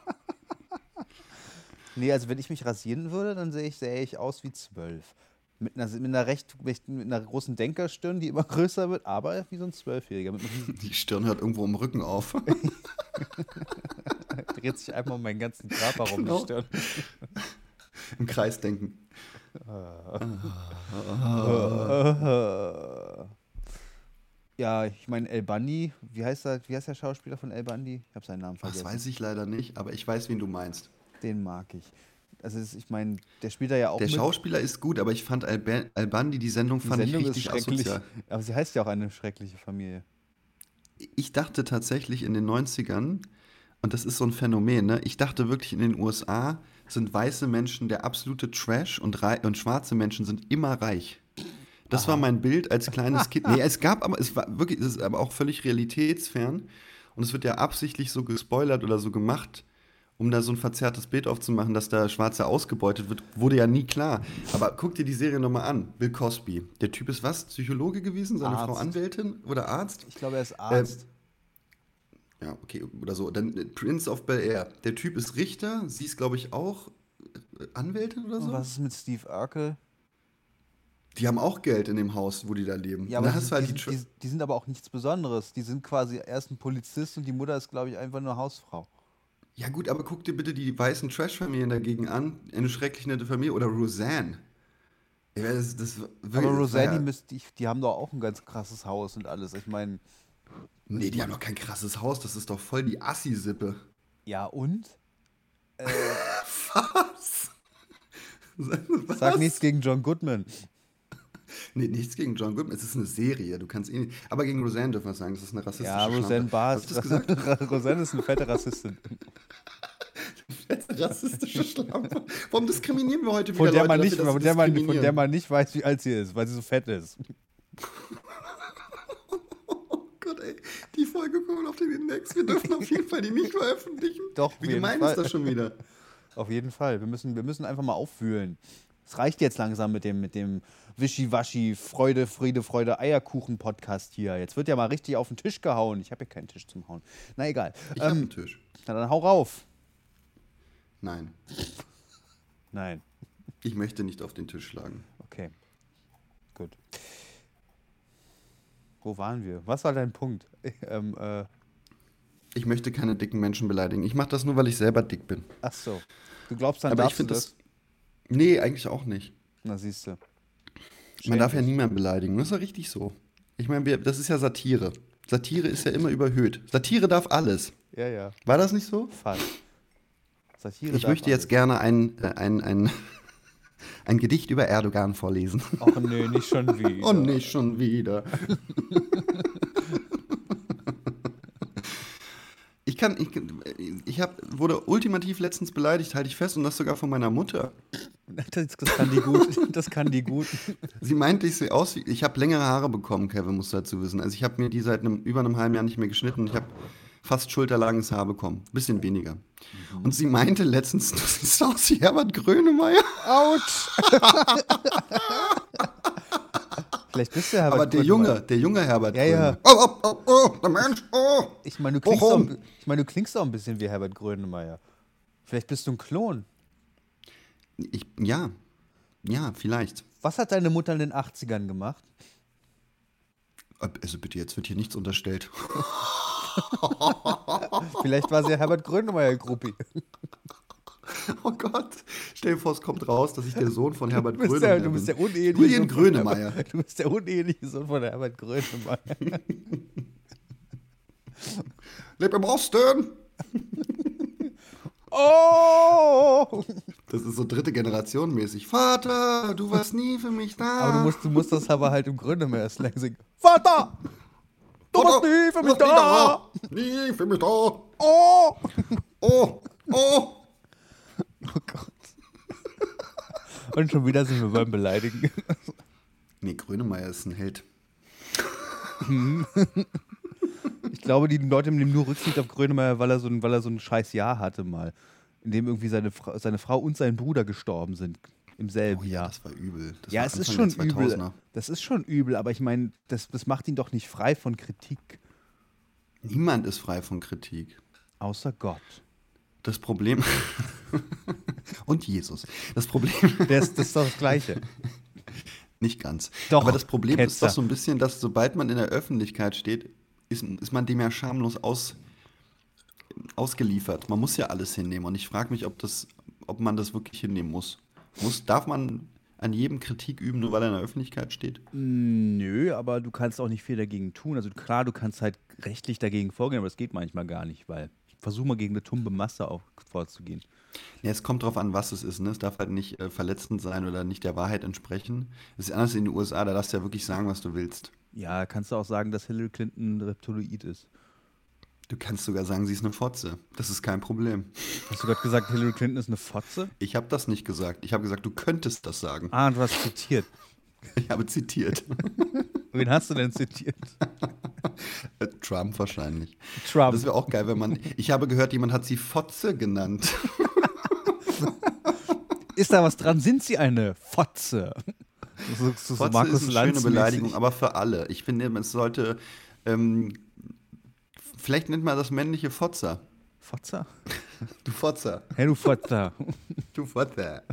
Nee, also wenn ich mich rasieren würde, dann sehe ich, sähe ich aus wie zwölf. Mit einer, mit einer recht mit einer großen Denkerstirn, die immer größer wird, aber wie so ein Zwölfjähriger. Die Stirn hört irgendwo im Rücken auf. dreht sich einmal um meinen ganzen Körper rum, Genau. die Stirn. Im Kreis denken. Ja, ich meine, El Bandi, wie heißt, der, wie heißt der Schauspieler von El Bandi? Ich habe seinen Namen Das vergessen. weiß ich leider nicht, aber ich weiß, wen du meinst. Den mag ich. Also ich meine, der spielt da ja auch Der mit. Schauspieler ist gut, aber ich fand Alba Albandi, die Sendung Die fand Sendung ich richtig schrecklich. asozial. Aber sie heißt ja auch eine schreckliche Familie. Ich dachte tatsächlich in den 90ern, und das ist so ein Phänomen, ne? ich dachte wirklich in den USA sind weiße Menschen der absolute Trash und, und schwarze Menschen sind immer reich. Das war mein Bild als kleines Kind. Nee, es gab aber, es war wirklich, es ist aber auch völlig realitätsfern. Und es wird ja absichtlich so gespoilert oder so gemacht, um da so ein verzerrtes Bild aufzumachen, dass da Schwarze ausgebeutet wird, wurde ja nie klar. Aber guck dir die Serie nochmal an. Bill Cosby. Der Typ ist was? Psychologe gewesen? Seine Frau Arzt. Anwältin oder Arzt? Ich glaube, er ist Arzt. Ja, okay, oder so. Dann äh, Prince of Bel Air. Der Typ ist Richter, sie ist, glaube ich, auch äh, Anwältin oder Und so. was ist mit Steve Urkel? Die haben auch Geld in dem Haus, wo die da leben. Ja, Und aber die, halt die, die, die sind aber auch nichts Besonderes. Die sind quasi erst ein Polizist und die Mutter ist, glaube ich, einfach nur Hausfrau. Ja, gut, aber guck dir bitte die weißen Trash-Familien dagegen an. Eine schrecklich nette Familie. Oder Roseanne. Ja, das, das, war wirklich- aber das Roseanne, ja, die, müsst, die, die haben doch auch ein ganz krasses Haus und alles. Ich meine, Nee, die haben doch kein krasses Haus. Das ist doch voll die Assi-Sippe. ja und? Was? Was? Sag nichts gegen John Goodman. Nee, nichts gegen John Goodman. Es ist eine Serie. Du kannst eh nicht. Aber gegen Roseanne dürfen wir sagen, das ist eine rassistische Ja, Roseanne. Barr ist? Roseanne ist eine fette Rassistin. Rassistische Schlampe. Warum diskriminieren wir heute wieder Von der, man nicht, von, der man, von der man nicht weiß, wie alt sie ist, weil sie so fett ist. Oh Gott, ey. Die Folge kommt auf den Index. Wir dürfen auf jeden Fall die nicht veröffentlichen. Doch, Wie gemein Fall. ist das schon wieder? Auf jeden Fall. Wir müssen, wir müssen einfach mal aufwühlen. Es reicht jetzt langsam mit dem, mit dem Wischiwaschi, Freude, Friede, Freude, Eierkuchen-Podcast hier. Jetzt wird ja mal richtig auf den Tisch gehauen. Ich habe hier keinen Tisch zum Hauen. Na egal. Ich Ähm, einen Tisch. na dann hau rauf. Nein, Nein. ich möchte nicht auf den Tisch schlagen. Okay. Gut. Wo waren wir? Was war dein Punkt? ähm, äh, Ich möchte keine dicken Menschen beleidigen. Ich mache das nur, weil ich selber dick bin. ach so. Du glaubst, dann Aber ich finde das? das. Nee, eigentlich auch nicht. Na, siehst du. Man darf ja niemanden beleidigen. Das ist ja richtig so. Ich meine, das ist ja Satire. Satire ist ja immer überhöht. Satire darf alles. Ja, ja. War das nicht so? Fast. Satire Ich möchte jetzt alles. gerne ein, äh, ein, ein, ein Gedicht über Erdogan vorlesen. Ach nee, nicht schon wieder. Und nicht schon wieder. Ich kann, ich, ich hab, wurde ultimativ letztens beleidigt, halte ich fest, und das sogar von meiner Mutter. Das, das kann die gut. Das kann die gut. Sie meinte, ich sehe aus wie. Ich habe längere Haare bekommen, Kevin, musst du dazu wissen. Also, ich habe mir die seit einem, über einem halben Jahr nicht mehr geschnitten. Ich habe fast schulterlanges Haar bekommen. Bisschen weniger. Und sie meinte letztens, du siehst aus wie Herbert Grönemeyer. Autsch! Vielleicht bist du ja Aber der Junge, der junge Herbert Ja, ja. Oh, oh, oh, oh, der Mensch, oh. Ich meine, du klingst auch, ich meine, du klingst auch ein bisschen wie Herbert Grönemeyer. Vielleicht bist du ein Klon. Ich, ja, ja, vielleicht. Was hat deine Mutter in den 80ern gemacht? Also bitte, jetzt wird hier nichts unterstellt. Vielleicht war sie ja Herbert Grönemeyer-Gruppi. Oh Gott, stell dir vor, es kommt raus, dass ich der Sohn von Herbert Du Grönemeyer der, du bist der bin. uneheliche Julian Sohn von Grönemeyer. Herbert, du bist der uneheliche Sohn von Herbert Grönemeyer. Leb im Osten! Oh! Das ist so dritte Generation mäßig. Vater, du warst nie für mich da. Aber du musst, du musst das aber halt im Grönemeyer-Slang singen. Vater! Du warst nie für mich da! Nie, da. Nie für mich da. Oh! Oh, oh. Oh Gott. Und schon wieder sind wir beim Beleidigen. Nee, Grönemeyer ist ein Held. Ich glaube, die Leute nehmen nur Rücksicht auf Grönemeyer, weil er so ein, weil er so ein scheiß Jahr hatte mal. In dem irgendwie seine, Fra seine Frau und sein Bruder gestorben sind. Im selben Oh ja, Jahr. das war übel. Das Ja, war es ist schon übel. 2000er. Das ist schon übel, aber ich meine, das, das macht ihn doch nicht frei von Kritik. Niemand ist frei von Kritik. Außer Gott. Das Problem. Und Jesus. Das Problem. Ist, das ist doch das Gleiche. Nicht ganz. Doch, Aber das Problem ist Ketzer. doch so ein bisschen, dass sobald man in der Öffentlichkeit steht, ist, ist man dem ja schamlos aus, ausgeliefert. Man muss ja alles hinnehmen. Und ich frage mich, ob, das, ob man das wirklich hinnehmen muss. muss. Darf man an jedem Kritik üben, nur weil er in der Öffentlichkeit steht? Nö, aber du kannst auch nicht viel dagegen tun. Also klar, du kannst halt rechtlich dagegen vorgehen, aber das geht manchmal gar nicht, weil versuch mal gegen eine tumbe Masse auch vorzugehen. Ja, es kommt drauf an, was es ist. Ne? Es darf halt nicht äh, verletzend sein oder nicht der Wahrheit entsprechen. Es ist anders in den USA, da darfst du ja wirklich sagen, was du willst. Ja, kannst du auch sagen, dass Hillary Clinton ein Reptiloid ist. Du kannst sogar sagen, sie ist eine Fotze. Das ist kein Problem. Hast du gerade gesagt, Hillary Clinton ist eine Fotze? Ich habe das nicht gesagt. Ich habe gesagt, du könntest das sagen. Ah, und du hast zitiert. Ich habe zitiert. Wen hast du denn zitiert? Trump wahrscheinlich. Trump. Das wäre auch geil, wenn man. Ich habe gehört, jemand hat sie Fotze genannt. Ist da was dran? Sind sie eine Fotze? So, so, so Markus ist eine schöne Beleidigung, aber für alle. Ich finde, es sollte. Ähm, vielleicht nennt man das männliche Fotzer. Fotzer? Du Fotzer. Hey, du Fotzer. Du Fotzer.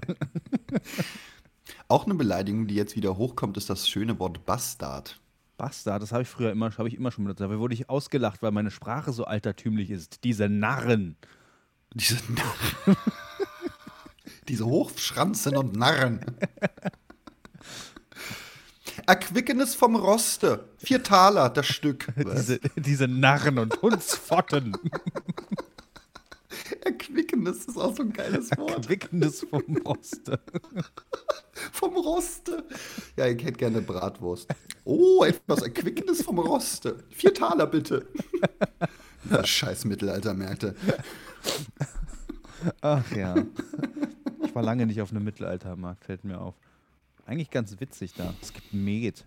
Auch eine Beleidigung, die jetzt wieder hochkommt, ist das schöne Wort Bastard. Bastard, das habe ich früher immer, habe ich immer schon benutzt. Dabei wurde ich ausgelacht, weil meine Sprache so altertümlich ist. Diese Narren. Diese Narren. Diese Hochschranzen und Narren. Erquickenes vom Roste. Vier Taler, das Stück. Diese, diese Narren und Hundsfotten. Erquickenes ist auch so ein geiles Wort. Wickendes vom Roste. Vom Roste. Ja, ich hätte gerne Bratwurst. Oh, etwas Erquickendes vom Roste. Vier Taler bitte. Na, scheiß Mittelaltermärkte. Ach ja. Ich war lange nicht auf einem Mittelaltermarkt, fällt mir auf. Eigentlich ganz witzig da. Es gibt Met.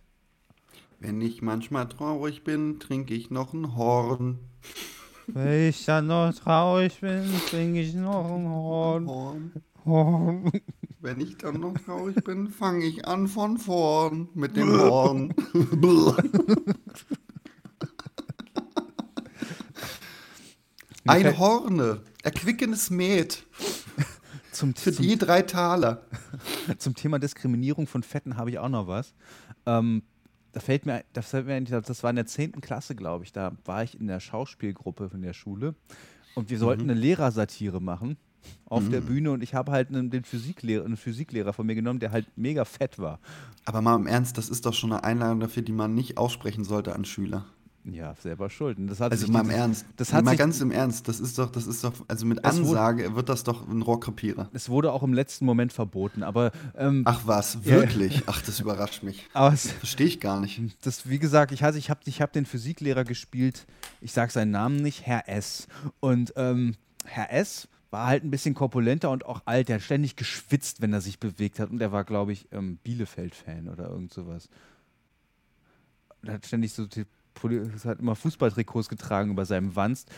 Wenn ich manchmal traurig bin, trinke ich noch ein Horn. Wenn ich dann noch traurig bin, singe ich noch ein Horn. Horn. Horn. Wenn ich dann noch traurig bin, fange ich an von vorn mit dem Horn. Ein Horne, erquickendes Met, Zum, für zum, die drei Taler. zum Thema Diskriminierung von Fetten habe ich auch noch was. Ähm, da fällt mir, das fällt mir das war in der 10. Klasse, glaube ich. Da war ich in der Schauspielgruppe von der Schule und wir sollten eine Lehrersatire machen auf der Bühne und ich habe halt einen, den Physiklehrer, einen Physiklehrer von mir genommen, der halt mega fett war. Aber mal im Ernst, das ist doch schon eine Einladung dafür, die man nicht aussprechen sollte an Schüler. Ja, selber schuld. Und das hat Also mal im Ernst. Das hat mal ganz im Ernst, das ist doch, das ist doch, also mit Es wurde- Ansage wird das doch ein Rohrkrepierer. es wurde auch im letzten Moment verboten, aber, ähm, Ach was, wirklich? Ach, das überrascht mich. Verstehe ich gar nicht. das, wie gesagt, ich, also ich habe ich hab den Physiklehrer gespielt, ich sage seinen Namen nicht, Herr S. Und ähm, Herr S. war halt ein bisschen korpulenter und auch alt, der hat ständig geschwitzt, wenn er sich bewegt hat. Und er war, glaube ich, ähm, Bielefeld-Fan oder irgend sowas. Er hat ständig so, hat immer Fußballtrikots getragen über seinem Wanst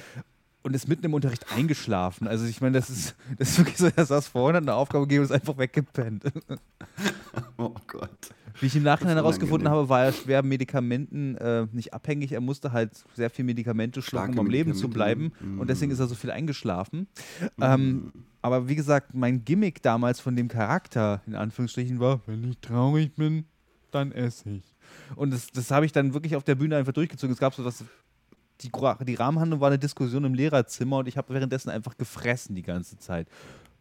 und ist mitten im Unterricht eingeschlafen. Also ich meine, das ist, das ist wirklich so, er saß vorne, hat eine Aufgabe gegeben und ist einfach weggepennt. Oh Gott. Wie ich im Nachhinein herausgefunden habe, war er schwer Medikamenten äh, nicht abhängig. Er musste halt sehr viel Medikamente schlucken, um am Leben zu bleiben. Mm. Und deswegen ist er so viel eingeschlafen. Ähm, aber wie gesagt, mein Gimmick damals von dem Charakter, in Anführungsstrichen, war, wenn ich traurig bin, dann esse ich. Und das, das habe ich dann wirklich auf der Bühne einfach durchgezogen. Es gab so was, die, die Rahmenhandlung war eine Diskussion im Lehrerzimmer und ich habe währenddessen einfach gefressen die ganze Zeit.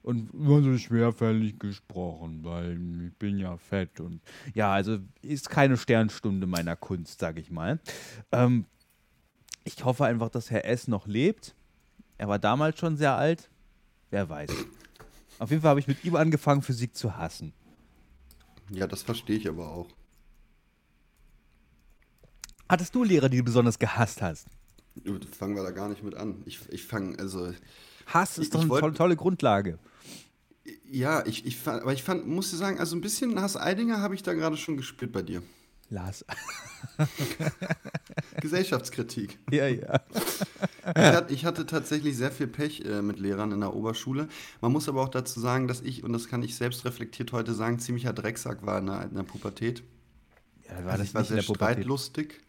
Und immer so schwerfällig gesprochen, weil ich bin ja fett. Und ja, also ist keine Sternstunde meiner Kunst, sage ich mal. Ähm, ich hoffe einfach, dass Herr S. noch lebt. Er war damals schon sehr alt. Wer weiß. Auf jeden Fall habe ich mit ihm angefangen, Physik zu hassen. Ja, das verstehe ich aber auch. Hattest du Lehrer, die du besonders gehasst hast? Fangen wir da gar nicht mit an. Ich, ich fange, also, Hass ist Ich- doch eine wollt- tolle, tolle Grundlage. ja, ich, ich fand, aber ich fand, musste sagen, also ein bisschen Hass Eidinger habe ich da gerade schon gespürt bei dir. Lars. Gesellschaftskritik. ja, ja. Ich hatte, ich hatte tatsächlich sehr viel Pech äh, mit Lehrern in der Oberschule. Man muss aber auch dazu sagen, dass ich, und das kann ich selbst reflektiert heute sagen, ziemlicher Drecksack war in der, in der Pubertät. ja war Also das ich war sehr streitlustig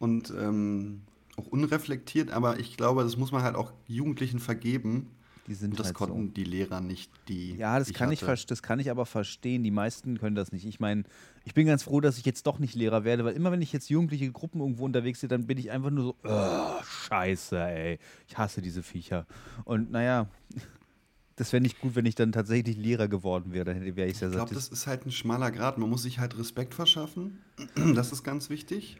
und ähm, auch unreflektiert, aber ich glaube, das muss man halt auch Jugendlichen vergeben. Die sind Und das halt konnten so. die Lehrer nicht, die Ja, das kann, ich, hatte. ver- das kann ich aber verstehen. Die meisten können das nicht. Ich meine, ich bin ganz froh, dass ich jetzt doch nicht Lehrer werde, weil immer wenn ich jetzt jugendliche Gruppen irgendwo unterwegs sehe, dann bin ich einfach nur so, "Ugh, scheiße, ey. Ich hasse diese Viecher. Und naja, das wäre nicht gut, wenn ich dann tatsächlich Lehrer geworden wäre. Dann wäre ich sehr Ich glaube, das ist halt ein schmaler Grad. Man muss sich halt Respekt verschaffen. Das ist ganz wichtig.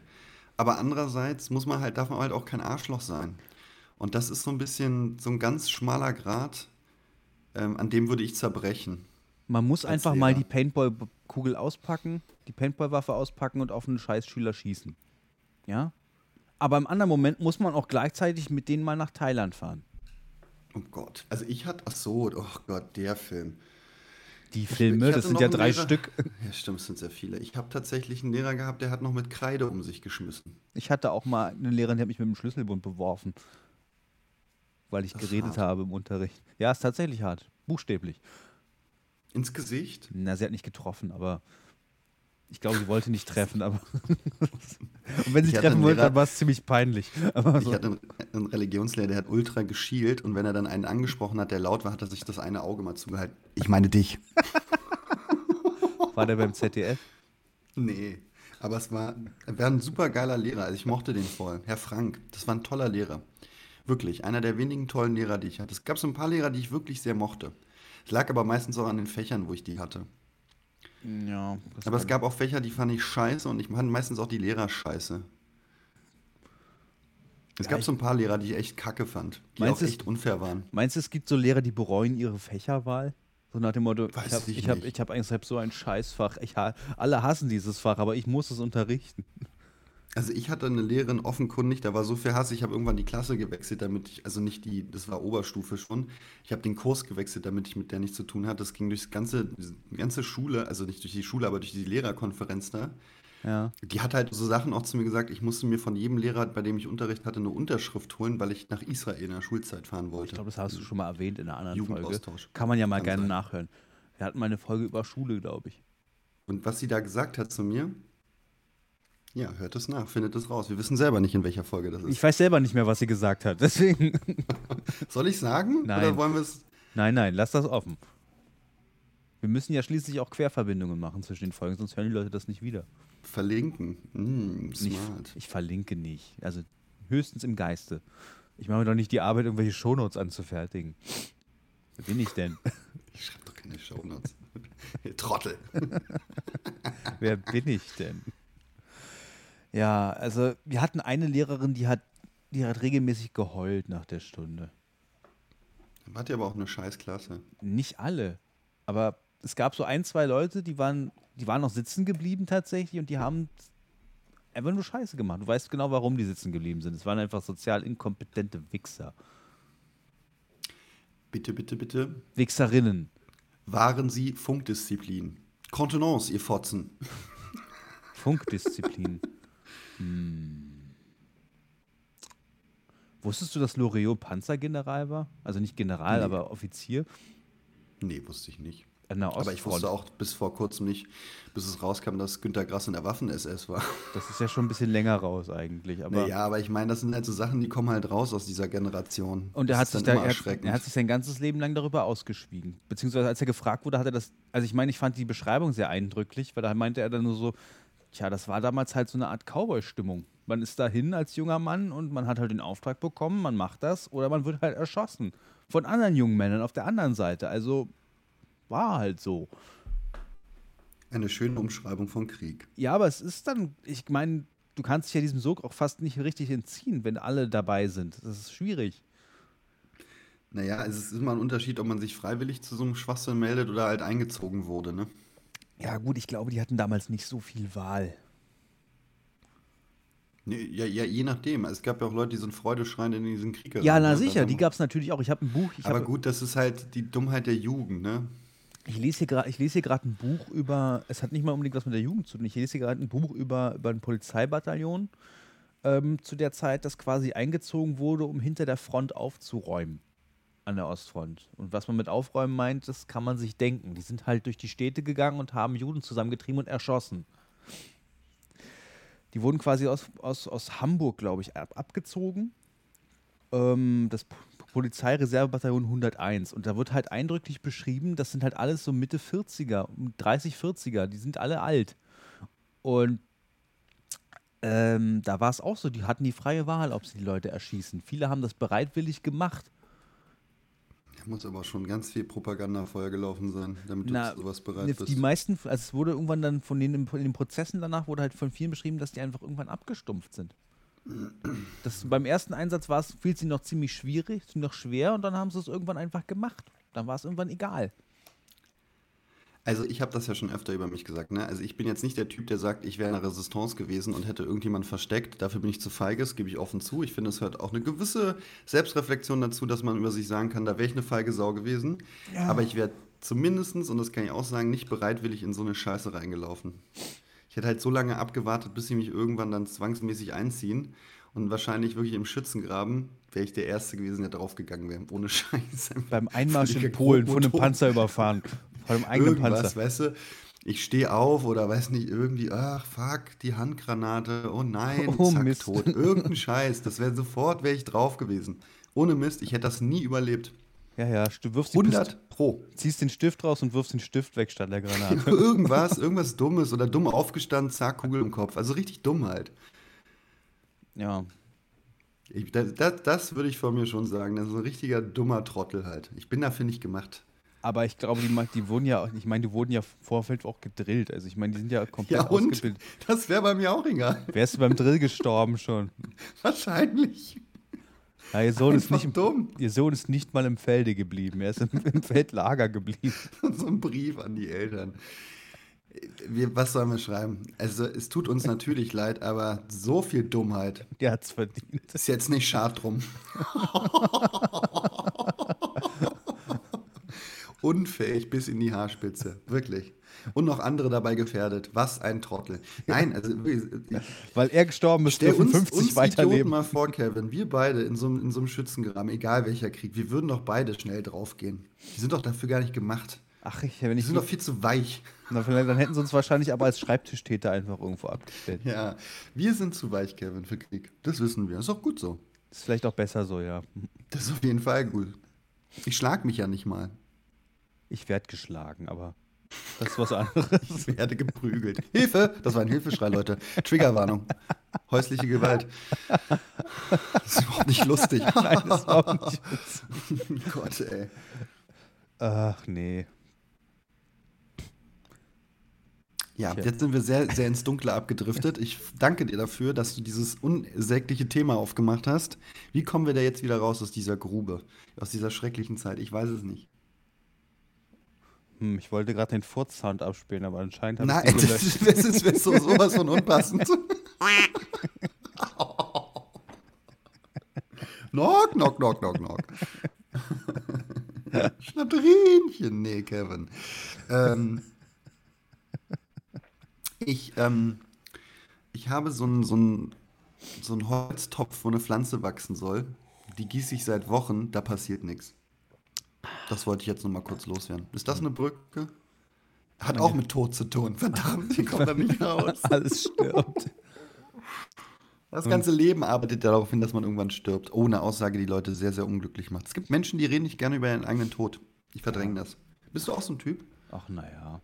Aber andererseits muss man halt, darf man halt auch kein Arschloch sein. Und das ist so ein bisschen so ein ganz schmaler Grad, ähm, an dem würde ich zerbrechen. Man muss einfach mal Lehrer. die Paintball-Kugel auspacken, die Paintball-Waffe auspacken und auf einen Scheißschüler schießen. Ja? Aber im anderen Moment muss man auch gleichzeitig mit denen mal nach Thailand fahren. Oh Gott. Also ich hatte, ach so, oh Gott, der Film. Die Ich Filme, das sind ja einen drei Lehrer- Stück. Ja, stimmt, es sind sehr viele. Ich habe tatsächlich einen Lehrer gehabt, der hat noch mit Kreide um sich geschmissen. Ich hatte auch mal eine Lehrerin, die hat mich mit dem Schlüsselbund beworfen. Weil ich Das geredet hart. habe im Unterricht. Ja, ist tatsächlich hart. Buchstäblich. Ins Gesicht? Na, sie hat nicht getroffen, aber ich glaube, sie wollte nicht treffen, aber. Und wenn sie Ich treffen wollte, dann war es ziemlich peinlich. Aber Ich so. hatte einen, einen Religionslehrer, der hat ultra geschielt und wenn er dann einen angesprochen hat, der laut war, hat er sich das eine Auge mal zugehalten. Ich meine dich. War der beim ZDF? Nee, aber es war, er war ein super geiler Lehrer. Also ich mochte den voll. Herr Frank, das war ein toller Lehrer. Wirklich, einer der wenigen tollen Lehrer, die ich hatte. Es gab so ein paar Lehrer, die ich wirklich sehr mochte. Es lag aber meistens auch an den Fächern, wo ich die hatte. Ja. Aber es gab auch Fächer, die fand ich scheiße und ich fand meistens auch die Lehrer scheiße. Es Ja, gab so ein paar Lehrer, die ich echt kacke fand, die Meinst auch es- echt unfair waren. Meinst du, es gibt so Lehrer, die bereuen ihre Fächerwahl? So nach dem Motto, Weiß ich habe ich ich hab, ich hab eigentlich so ein Scheißfach. Ich alle hassen dieses Fach, aber ich muss es unterrichten. Also ich hatte eine Lehrerin offenkundig, da war so viel Hass, ich habe irgendwann die Klasse gewechselt, damit ich, also nicht die, das war Oberstufe schon, ich habe den Kurs gewechselt, damit ich mit der nichts zu tun hatte. Das ging durchs ganze, die ganze Schule, also nicht durch die Schule, aber durch die Lehrerkonferenz da. Ja. Die hat halt so Sachen auch zu mir gesagt, ich musste mir von jedem Lehrer, bei dem ich Unterricht hatte, eine Unterschrift holen, weil ich nach Israel in der Schulzeit fahren wollte. Ich glaube, das hast du schon mal erwähnt in einer anderen Folge. Kann man ja mal Kann gerne sein. nachhören. Wir hatten mal eine Folge über Schule, glaube ich. Und was sie da gesagt hat zu mir, ja, hört es nach, findet es raus. Wir wissen selber nicht, in welcher Folge das ist. Ich weiß selber nicht mehr, was sie gesagt hat. Deswegen. Soll ich sagen? Nein. Oder wollen wir es? Nein, nein, lass das offen. Wir müssen ja schließlich auch Querverbindungen machen zwischen den Folgen, sonst hören die Leute das nicht wieder. Verlinken. Nicht, smart. ich verlinke nicht. Also höchstens im Geiste. Ich mache mir doch nicht die Arbeit, irgendwelche Shownotes anzufertigen. Wer bin ich denn? Ich schreibe doch keine Shownotes. Trottel. Wer bin ich denn? Ja, also wir hatten eine Lehrerin, die hat, die hat regelmäßig geheult nach der Stunde. Wart ihr aber auch eine Scheißklasse. Nicht alle, aber es gab so ein, zwei Leute, die waren, die waren noch sitzen geblieben tatsächlich und die haben einfach nur Scheiße gemacht. Du weißt genau, warum die sitzen geblieben sind. Es waren einfach sozial inkompetente Wichser. Bitte, bitte, bitte. Wichserinnen. Wahren Sie Funkdisziplin. Kontenance, ihr Fotzen. Funkdisziplin. hm. Wusstest du, dass Loriot Panzergeneral war? Also nicht General, Nee. aber Offizier Nee, wusste ich nicht. der Aber ich wusste auch bis vor kurzem nicht, bis es rauskam, dass Günter Grass in der Waffen-SS war. Das ist ja schon ein bisschen länger raus eigentlich. Aber Naja, aber ich meine, das sind halt so Sachen, die kommen halt raus aus dieser Generation. Und er hat, sich dann da, er, hat, er hat sich sein ganzes Leben lang darüber ausgeschwiegen. Beziehungsweise als er gefragt wurde, hat er das. Also ich meine, ich fand die Beschreibung sehr eindrücklich, weil da meinte er dann nur so, tja, das war damals halt so eine Art Cowboy-Stimmung. Man ist dahin als junger Mann und man hat halt den Auftrag bekommen, man macht das oder man wird halt erschossen. Von anderen jungen Männern auf der anderen Seite. Also war halt so. Eine schöne Umschreibung von Krieg. Ja, aber es ist dann, ich meine, du kannst dich ja diesem Sog auch fast nicht richtig entziehen, wenn alle dabei sind. Das ist schwierig. Naja, es ist immer ein Unterschied, ob man sich freiwillig zu so einem Schwachsinn meldet oder halt eingezogen wurde, ne? Ja, gut, ich glaube, die hatten damals nicht so viel Wahl. Nee, Ja, ja, je nachdem. Es gab ja auch Leute, die sind freudeschreiend in diesen Krieg Ja, na ne? sicher, die gab es natürlich auch. Ich habe ein Buch, Aber hab, gut, das ist halt die Dummheit der Jugend, ne? ich lese hier gerade lese hier gerade ein Buch über, es hat nicht mal unbedingt was mit der Jugend zu tun, ich lese hier gerade ein Buch über, über ein Polizeibataillon ähm, zu der Zeit, das quasi eingezogen wurde, um hinter der Front aufzuräumen an der Ostfront. Und was man mit aufräumen meint, das kann man sich denken. Die sind halt durch die Städte gegangen und haben Juden zusammengetrieben und erschossen. Die wurden quasi aus, aus, aus Hamburg, glaube ich, ab, abgezogen. Ähm, das Polizeireservebataillon 101. Und da wird halt eindrücklich beschrieben, das sind halt alles so Mitte 40er, 30, 40er, die sind alle alt. Und ähm, da war es auch so, die hatten die freie Wahl, ob sie die Leute erschießen. Viele haben das bereitwillig gemacht. Da muss aber schon ganz viel Propaganda vorher gelaufen sein, damit du Na, zu sowas bereit Die bist. meisten, also es wurde irgendwann dann von denen in den Prozessen danach wurde halt von vielen beschrieben, dass die einfach irgendwann abgestumpft sind. Das, beim ersten Einsatz war es, fiel ihnen noch ziemlich schwierig, noch schwer und dann haben sie es irgendwann einfach gemacht. Dann war es irgendwann egal. Also ich habe das ja schon öfter über mich gesagt. Ne? Also ich bin jetzt nicht der Typ, der sagt, ich wäre in der Resistance gewesen und hätte irgendjemand versteckt. Dafür bin ich zu feige, das gebe ich offen zu. Ich finde, es hört auch eine gewisse Selbstreflexion dazu, dass man über sich sagen kann, da wäre ich eine feige Sau gewesen. Aber ich wäre zumindestens und das kann ich auch sagen, nicht bereitwillig in so eine Scheiße reingelaufen. Ich hätte halt so lange abgewartet, bis sie mich irgendwann dann zwangsmäßig einziehen. Und wahrscheinlich wirklich im Schützengraben wäre ich der Erste gewesen, der draufgegangen wäre. Ohne Scheiß. Beim Einmarsch in Polen von einem. Panzer überfahren. Von einem eigenen irgendwas, Panzer. weißt du? Ich stehe auf oder weiß nicht, irgendwie, ach fuck, die Handgranate, oh nein, Oh, zack, Mist. tot. Irgendein Scheiß, das wäre sofort, wäre ich drauf gewesen. Ohne Mist, ich hätte das nie überlebt. Ja, ja, du wirfst die 100 Pist- pro. ziehst den Stift raus und wirfst den Stift weg statt der Granate. irgendwas, irgendwas Dummes oder dumm aufgestanden, zack, Kugel im Kopf. Also richtig dumm halt. ja. Ich, das, das, das würde ich von mir schon sagen. Das ist ein richtiger dummer Trottel halt. Ich bin dafür nicht gemacht. Aber ich glaube, die, die wurden ja, ich meine, die wurden ja im Vorfeld auch gedrillt. Also ich meine, die sind ja komplett Ja, und? ausgebildet. Das wäre bei mir auch egal. Wärst du beim Drill gestorben schon? Wahrscheinlich. Ja, ihr, Sohn ist nicht, dumm. ihr Sohn ist nicht mal im Felde geblieben. Er ist im, im Feldlager geblieben. so ein Brief an die Eltern. Wir, was sollen wir schreiben? Also, es tut uns natürlich leid, aber so viel Dummheit Der hat's verdient. ist jetzt nicht schad drum. Unfähig bis in die Haarspitze. Wirklich. Und noch andere dabei gefährdet. Was ein Trottel. Nein, also Weil er gestorben ist, dürfen uns, 50 uns Idioten weiterleben. mal vor, Kevin. Wir beide in so, einem- in so einem Schützengraben, egal welcher Krieg, wir würden doch beide schnell draufgehen. Die sind doch dafür gar nicht gemacht. Ach, ich, wenn Die ich sind doch viel zu weich. Na, vielleicht- dann hätten sie uns wahrscheinlich aber als Schreibtischtäter einfach irgendwo abgestellt. Ja, wir sind zu weich, Kevin, für Krieg. Das wissen wir. Ist auch gut so. Ist vielleicht auch besser so, ja. Das ist auf jeden Fall gut. Ich schlag mich ja nicht mal. Ich werde geschlagen, aber das ist was anderes. Ich werde geprügelt. Hilfe! Das war ein Hilfeschrei, Leute. Triggerwarnung. Häusliche Gewalt. Das ist überhaupt nicht lustig. Nein, das war auch nicht witzig. Gott, ey. Ach nee. Ja, jetzt sind wir sehr, sehr ins Dunkle abgedriftet. Ich danke dir dafür, dass du dieses unsägliche Thema aufgemacht hast. Wie kommen wir da jetzt wieder raus aus dieser Grube, aus dieser schrecklichen Zeit? Ich weiß es nicht. Hm, ich wollte gerade den Furz-Sound abspielen, aber anscheinend habe Nein, ich das ist, das ist so, sowas von unpassend. knock, knock, knock, knock, knock. Schnatterinchen, nee, Kevin. Ähm, ich, ähm, ich habe so einen so so einen Holztopf, wo eine Pflanze wachsen soll. Die gieße ich seit Wochen, da passiert nichts. Das wollte ich jetzt noch mal kurz loswerden. Ist das eine Brücke? Hat auch mit Tod zu tun. Verdammt, die kommt da nicht raus. Alles stirbt. Das ganze Leben arbeitet darauf hin, dass man irgendwann stirbt. Oh, eine Aussage, die Leute sehr, sehr unglücklich macht. Es gibt Menschen, die reden nicht gerne über ihren eigenen Tod. Ich verdränge das. Bist du auch so ein Typ? Ach naja.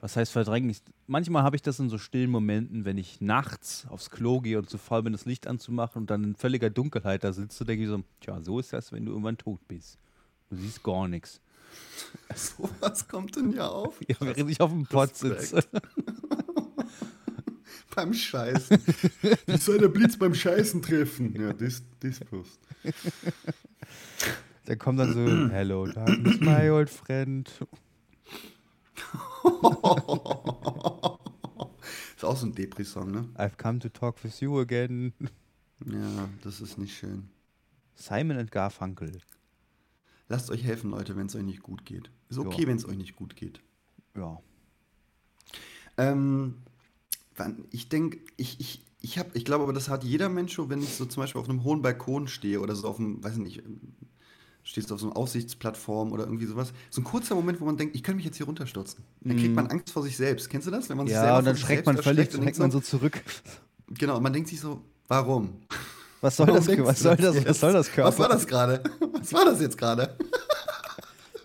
Was heißt verdrängen? Ich, manchmal habe ich das in so stillen Momenten, wenn ich nachts aufs Klo gehe und zu faul bin, das Licht anzumachen und dann in völliger Dunkelheit da sitze, denke ich so, tja, so ist das, wenn du irgendwann tot bist. Du siehst gar nichts. So was kommt denn ja auf? Ja, während ich auf dem Pott sitze. Beim Scheißen. Wie soll der Blitz beim Scheißen treffen? Ja, das, das passt. Da kommt dann so, hello, darkness, my old friend. Ist auch so ein Depri-Song, ne? I've come to talk with you again. Ja, das ist nicht schön. Simon and Garfunkel. Lasst euch helfen, Leute, wenn es euch nicht gut geht. Ist okay, Ja. wenn es euch nicht gut geht. Ja. Ähm, ich denke, ich, ich, ich ich glaube aber, das hat jeder Mensch schon, wenn ich so zum Beispiel auf einem hohen Balkon stehe oder so auf einem, weiß nicht, stehst auf so einer Aussichtsplattform oder irgendwie sowas. So ein kurzer Moment, wo man denkt, ich könnte mich jetzt hier runterstürzen. Dann kriegt man Angst vor sich selbst. Kennst du das? Wenn man sich Ja, selber und dann schreckt man völlig, und denkt man so zurück. Genau, und man denkt sich so, warum? Was soll das, was soll das, was soll das Körper? Was war das gerade? Was war das jetzt gerade?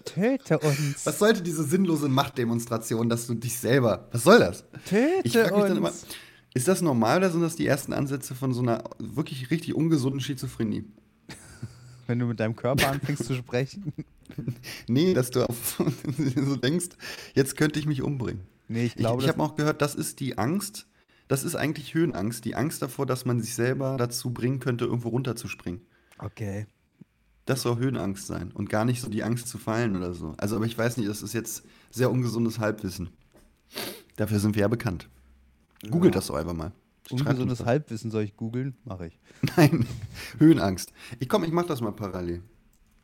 Töte uns. Was sollte diese sinnlose Machtdemonstration, dass du dich selber. Was soll das? Töte Ich frage mich dann uns. immer, ist das normal oder sind das die ersten Ansätze von so einer wirklich richtig ungesunden Schizophrenie? Wenn du mit deinem Körper anfängst zu sprechen. Nee, dass du auf, so denkst, jetzt könnte ich mich umbringen. Nee, ich Ich, glaube, ich das- habe auch gehört, das ist die Angst, das ist eigentlich Höhenangst, die Angst davor, dass man sich selber dazu bringen könnte, irgendwo runterzuspringen. Okay. Das soll Höhenangst sein und gar nicht so die Angst zu fallen oder so. Also, aber ich weiß nicht, das ist jetzt sehr ungesundes Halbwissen. Dafür sind wir ja bekannt. Googelt das doch einfach mal. Schreibt Ungesundes. Halbwissen soll ich googeln? Mache ich. Nein, Höhenangst. Ich komm, ich mach das mal parallel.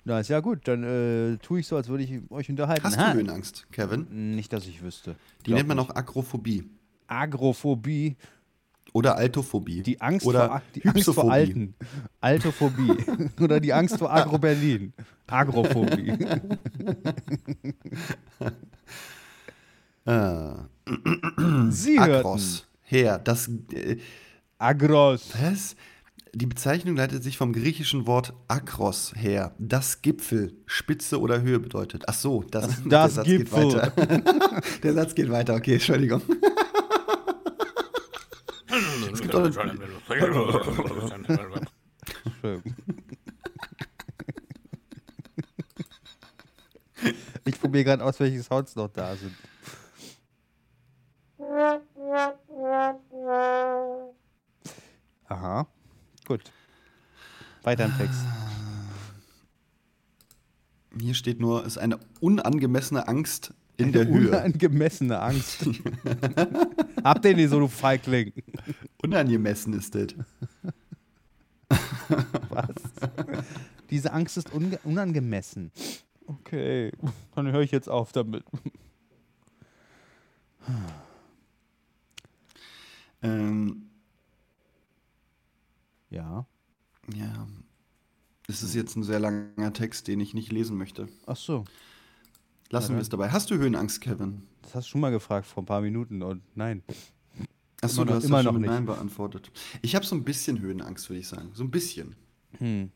Na, ist ja gut. Dann äh, tue ich so, als würde ich euch unterhalten. Hast Ha. du Höhenangst, Kevin? Nicht, dass ich wüsste. Die Glaub nennt man nicht. auch Agrophobie Agrophobie. oder Altophobie. Die Angst, oder vor, die Angst vor. Alten. Altophobie. Oder die Angst vor Agro-Berlin. Agrophobie. Ah, Sie. Agros. Her. Das. Äh, Agros. was? Die Bezeichnung leitet sich vom griechischen Wort Akros her, das Gipfel, Spitze oder Höhe bedeutet. Ach so, das, Das der Satz Gipfel. geht weiter. der Satz geht weiter, okay, Entschuldigung. Es gibt auch. Ich probiere gerade aus, welche Sounds noch da sind. Aha. Gut. Weiter im Text. Hier steht nur, es ist eine unangemessene Angst in der Höhe. Unangemessene Angst. Habt ihr nicht so, du Feigling? Unangemessen ist das. Was? Diese Angst ist unangemessen. Okay, dann höre ich jetzt auf damit. Ähm, Ja. ja. Es ist jetzt ein sehr langer Text, den ich nicht lesen möchte. Ach so. Lassen wir es dabei. Hast du Höhenangst, Kevin? Das hast du schon mal gefragt vor ein paar Minuten und nein. Achso, du hast immer noch nicht. Nein beantwortet. Ich habe so ein bisschen Höhenangst, würde ich sagen. So ein bisschen. Hm.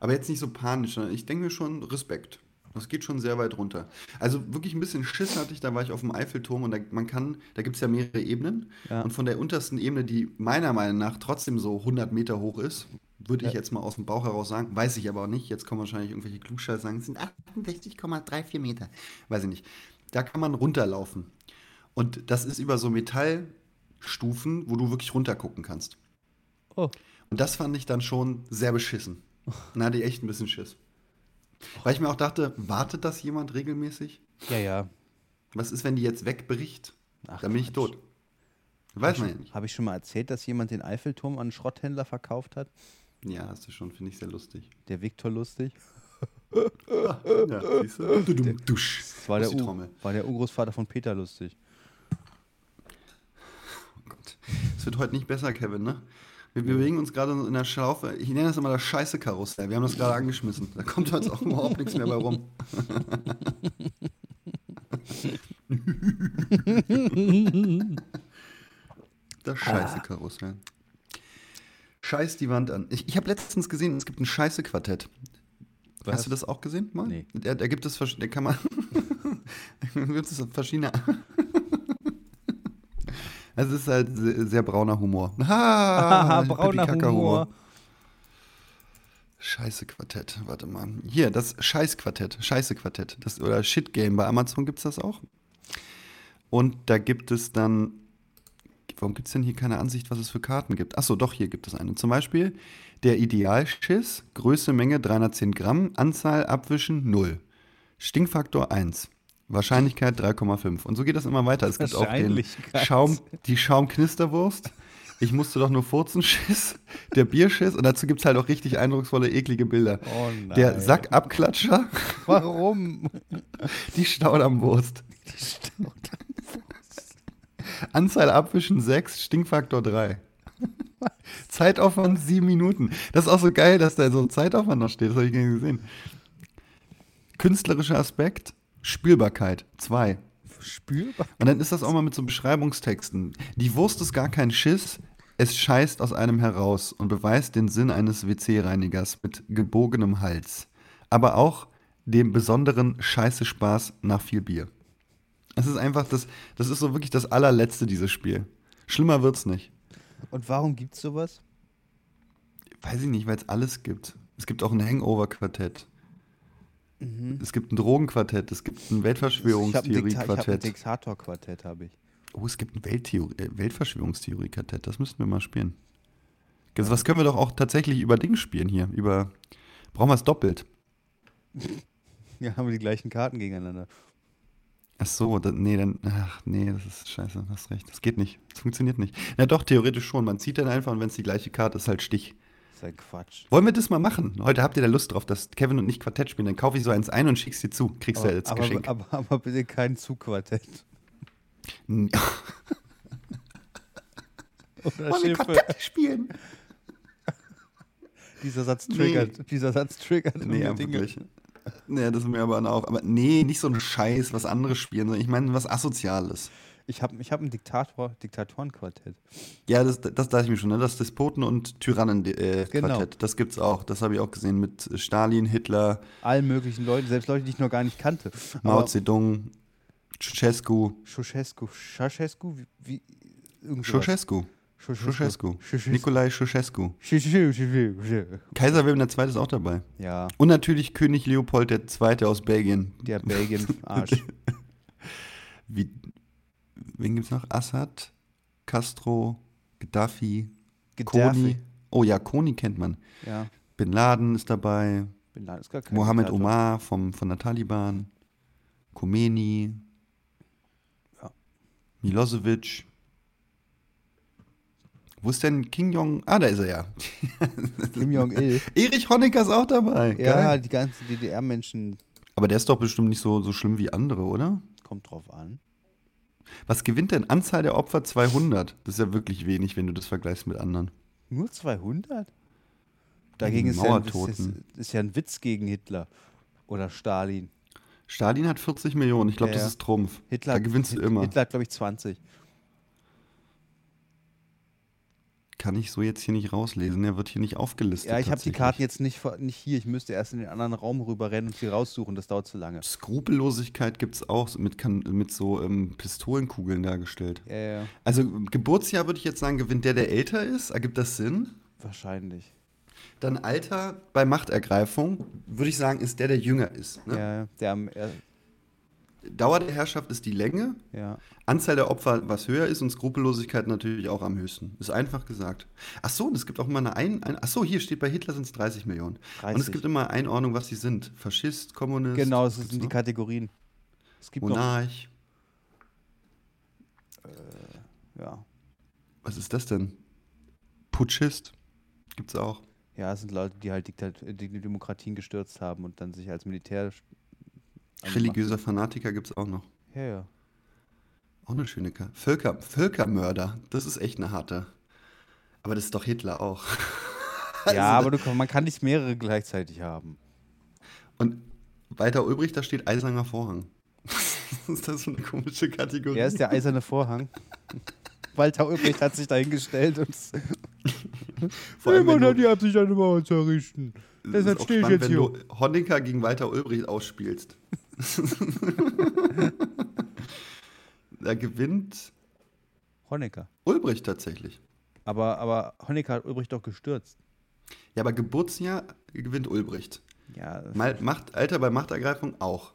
Aber jetzt nicht so panisch, sondern ich denke mir schon Respekt. Das geht schon sehr weit runter. Also wirklich ein bisschen Schiss hatte ich, da war ich auf dem Eiffelturm und da, man kann, da gibt es ja mehrere Ebenen. Ja. Und von der untersten Ebene, die meiner Meinung nach trotzdem so 100 Meter hoch ist, würde ich jetzt mal aus dem Bauch heraus sagen, weiß ich aber auch nicht. Jetzt kommen wahrscheinlich irgendwelche Klugscheißer sagen, es sind 68,34 Meter. Weiß ich nicht. Da kann man runterlaufen. Und das ist über so Metallstufen, wo du wirklich runtergucken kannst. Oh. Und das fand ich dann schon sehr beschissen. Da hatte ich echt ein bisschen Schiss. Weil ich mir auch dachte, wartet das jemand regelmäßig? Ja, ja. Was ist, wenn die jetzt wegbricht? Ach, Dann bin ich tot. Weiß man ja nicht. Habe ich schon mal erzählt, dass jemand den Eiffelturm an einen Schrotthändler verkauft hat? Ja, hast du schon, finde ich sehr lustig. Der Viktor lustig. Ja, siehst du? Du, dusch. Das war der, Trommel. war der Urgroßvater von Peter lustig. Oh Gott. Es wird heute nicht besser, Kevin, ne? Wir, bewegen uns gerade in der Schlaufe. Ich nenne das immer das scheiße Karussell. Wir haben das gerade angeschmissen. Da kommt jetzt auch überhaupt nichts mehr bei rum. Das scheiße Karussell. Scheiß die Wand an. Ich, ich habe letztens gesehen, es gibt ein scheiße Quartett. Was? Hast du das auch gesehen? Mal? Nee. Da, da gibt es versch- da kann man da gibt es verschiedene. Also es ist halt sehr, sehr brauner Humor. Ha, brauner Pipi-Kaka-Humor. Humor. Scheiße Quartett, warte mal. Hier, das Scheiß Quartett, Scheiße Quartett, das oder Shit Game bei Amazon gibt es das auch. Und da gibt es dann Warum gibt es denn hier keine Ansicht, was es für Karten gibt? Achso, doch, hier gibt es eine. Zum Beispiel der Idealschiss, Größe, Menge 310 Gramm, Anzahl Abwischen 0. Stinkfaktor 1. Wahrscheinlichkeit 3,5. Und so geht das immer weiter. Es gibt auch den. Schaum, die Schaumknisterwurst. Ich musste doch nur furzen Schiss, der Bierschiss und dazu gibt es halt auch richtig eindrucksvolle, eklige Bilder. Oh nein. Der Sackabklatscher, Warum? die Staudammwurst. Anzahl Abwischen 6, Stinkfaktor 3. Zeitaufwand 7 Minuten. Das ist auch so geil, dass da so ein Zeitaufwand noch steht. Das habe ich gar nicht gesehen. Künstlerischer Aspekt, Spielbarkeit 2. Spürbar. Und dann ist das auch mal mit so Beschreibungstexten. Die Wurst ist gar kein Schiss, es scheißt aus einem heraus und beweist den Sinn eines WC-Reinigers mit gebogenem Hals. Aber auch dem besonderen Scheiße-Spaß nach viel Bier. Es ist einfach das, das ist so wirklich das allerletzte, dieses Spiel. Schlimmer wird's nicht. Und warum gibt's sowas? Weiß ich nicht, weil es alles gibt. Es gibt auch ein Hangover-Quartett. Es gibt ein Drogenquartett, es gibt ein Ich habe ein, Weltverschwörungstheorie-Quartett. Diktator-Quartett, habe ich. Oh, es gibt ein äh, Weltverschwörungstheorie-Quartett. Das müssten wir mal spielen. Das, was können wir doch auch tatsächlich über Ding spielen hier? Über. Brauchen wir es doppelt? Ja, haben wir die gleichen Karten gegeneinander. Ach so, da, nee, dann. Ach, nee, das ist scheiße. Hast recht. Das geht nicht. Das funktioniert nicht. Na doch, theoretisch schon. Man zieht dann einfach und wenn es die gleiche Karte ist, halt Stich. Das ist ein Quatsch. Wollen wir das mal machen? Heute habt ihr da Lust drauf, dass Kevin und ich Quartett spielen. Dann kaufe ich so eins ein und schick's dir zu. Kriegst du Aber, als aber, Geschenk. aber, aber bitte kein Zugquartett. Wollen wir. Quartett spielen? Dieser Satz Nee. triggert. Dieser Satz triggert Nee, ja, Dinge. wirklich. Nee, das ist mir aber auch. Aber nee, nicht so ein Scheiß, was andere spielen, sondern ich meine was Asoziales. Ich habe ich hab ein Diktator, Diktatorenquartett. Ja, das, das dachte ich mir schon, ne? Das Despoten- und Tyrannen-Quartett. Äh, Genau. Das gibt's auch. Das habe ich auch gesehen mit Stalin, Hitler, Allen möglichen Leuten, selbst Leute, die ich noch gar nicht kannte. Mao Zedong, Ceausescu. Ceausescu, Ceausescu, wie, wie. Ceausescu. Ceausescu. Ceausescu. Nikolai Ceausescu. Kaiser Wilhelm II. ist auch dabei. Ja, Und natürlich König Leopold II. aus Belgien. der Belgien Arsch. Wie, wen gibt's noch? Assad, Castro, Gaddafi, Koni. Gaddafi. Oh ja, Koni kennt man. Ja, Bin Laden ist dabei. Bin Laden ist gar kein Mohammed Diktator. Omar vom, von der Taliban. Khomeini. Ja. Milosevic. Wo ist denn Kim Jong? Ah, da ist er ja. Kim Jong-il. Erich Honecker ist auch dabei. Ja, Geil. die ganzen DDR-Menschen. Aber der ist doch bestimmt nicht so, so schlimm wie andere, oder? Kommt drauf an. Was gewinnt denn? Anzahl der Opfer 200. Das ist ja wirklich wenig, wenn du das vergleichst mit anderen. Nur 200? Dagegen ist ja, ein, ist, ist ja ein Witz gegen Hitler oder Stalin. Stalin hat 40 Millionen. Ich glaube, Ja, das ist Trumpf. Hitler, da gewinnst du immer. Hitler hat, glaube ich, 20. Kann ich so jetzt hier nicht rauslesen. Er wird hier nicht aufgelistet. Ja, ich habe die. Karten jetzt nicht, nicht hier. Ich müsste erst in den anderen Raum rüberrennen und sie raussuchen. Das dauert zu lange. Skrupellosigkeit gibt es auch mit, mit so ähm, Pistolenkugeln dargestellt. Ja, ja, Also Geburtsjahr würde ich jetzt sagen, gewinnt der, der älter ist. Ergibt das Sinn? wahrscheinlich. Dann Alter bei Machtergreifung würde ich sagen, ist der, der jünger ist. Ne? Ja, der am. Er- Dauer der Herrschaft ist die Länge. Ja. Anzahl der Opfer, was höher ist und Skrupellosigkeit natürlich auch am höchsten. Ist einfach gesagt. Ach so, und es gibt auch immer eine ein, ein Ach so, hier steht bei Hitler sind es 30 Millionen. Und es 30. gibt immer Einordnung, was sie sind. Faschist, Kommunist. Genau, das gibt's sind die noch? Kategorien. Es gibt noch. Monarch. Ja. Was ist das denn? Putschist? Gibt's auch. ja, es sind Leute, die halt Diktat die Demokratien gestürzt haben und dann sich als Militär. Macht- Religiöser Fanatiker gibt's auch noch. Ja, ja. Auch eine schöne Karte. Völker, Völkermörder. Das ist echt eine harte. Aber das ist doch Hitler auch. ja, aber du, man kann nicht mehrere gleichzeitig haben. Und weiter Ulbricht, da steht Eiserner Vorhang. Ist das für eine komische Kategorie? Er ist der eiserne Vorhang. Walter Ulbricht hat sich dahingestellt und Vor allem, wenn du- die Absicht, eine Mauer zu errichten. Deshalb stehe ich jetzt wenn hier. du Honecker gegen Walter Ulbricht ausspielst. da gewinnt Honecker. Ulbricht tatsächlich. Aber, aber Honecker hat Ulbricht doch gestürzt. Ja, aber Geburtsjahr gewinnt Ulbricht. Ja, Mal, Macht, Alter bei Machtergreifung auch.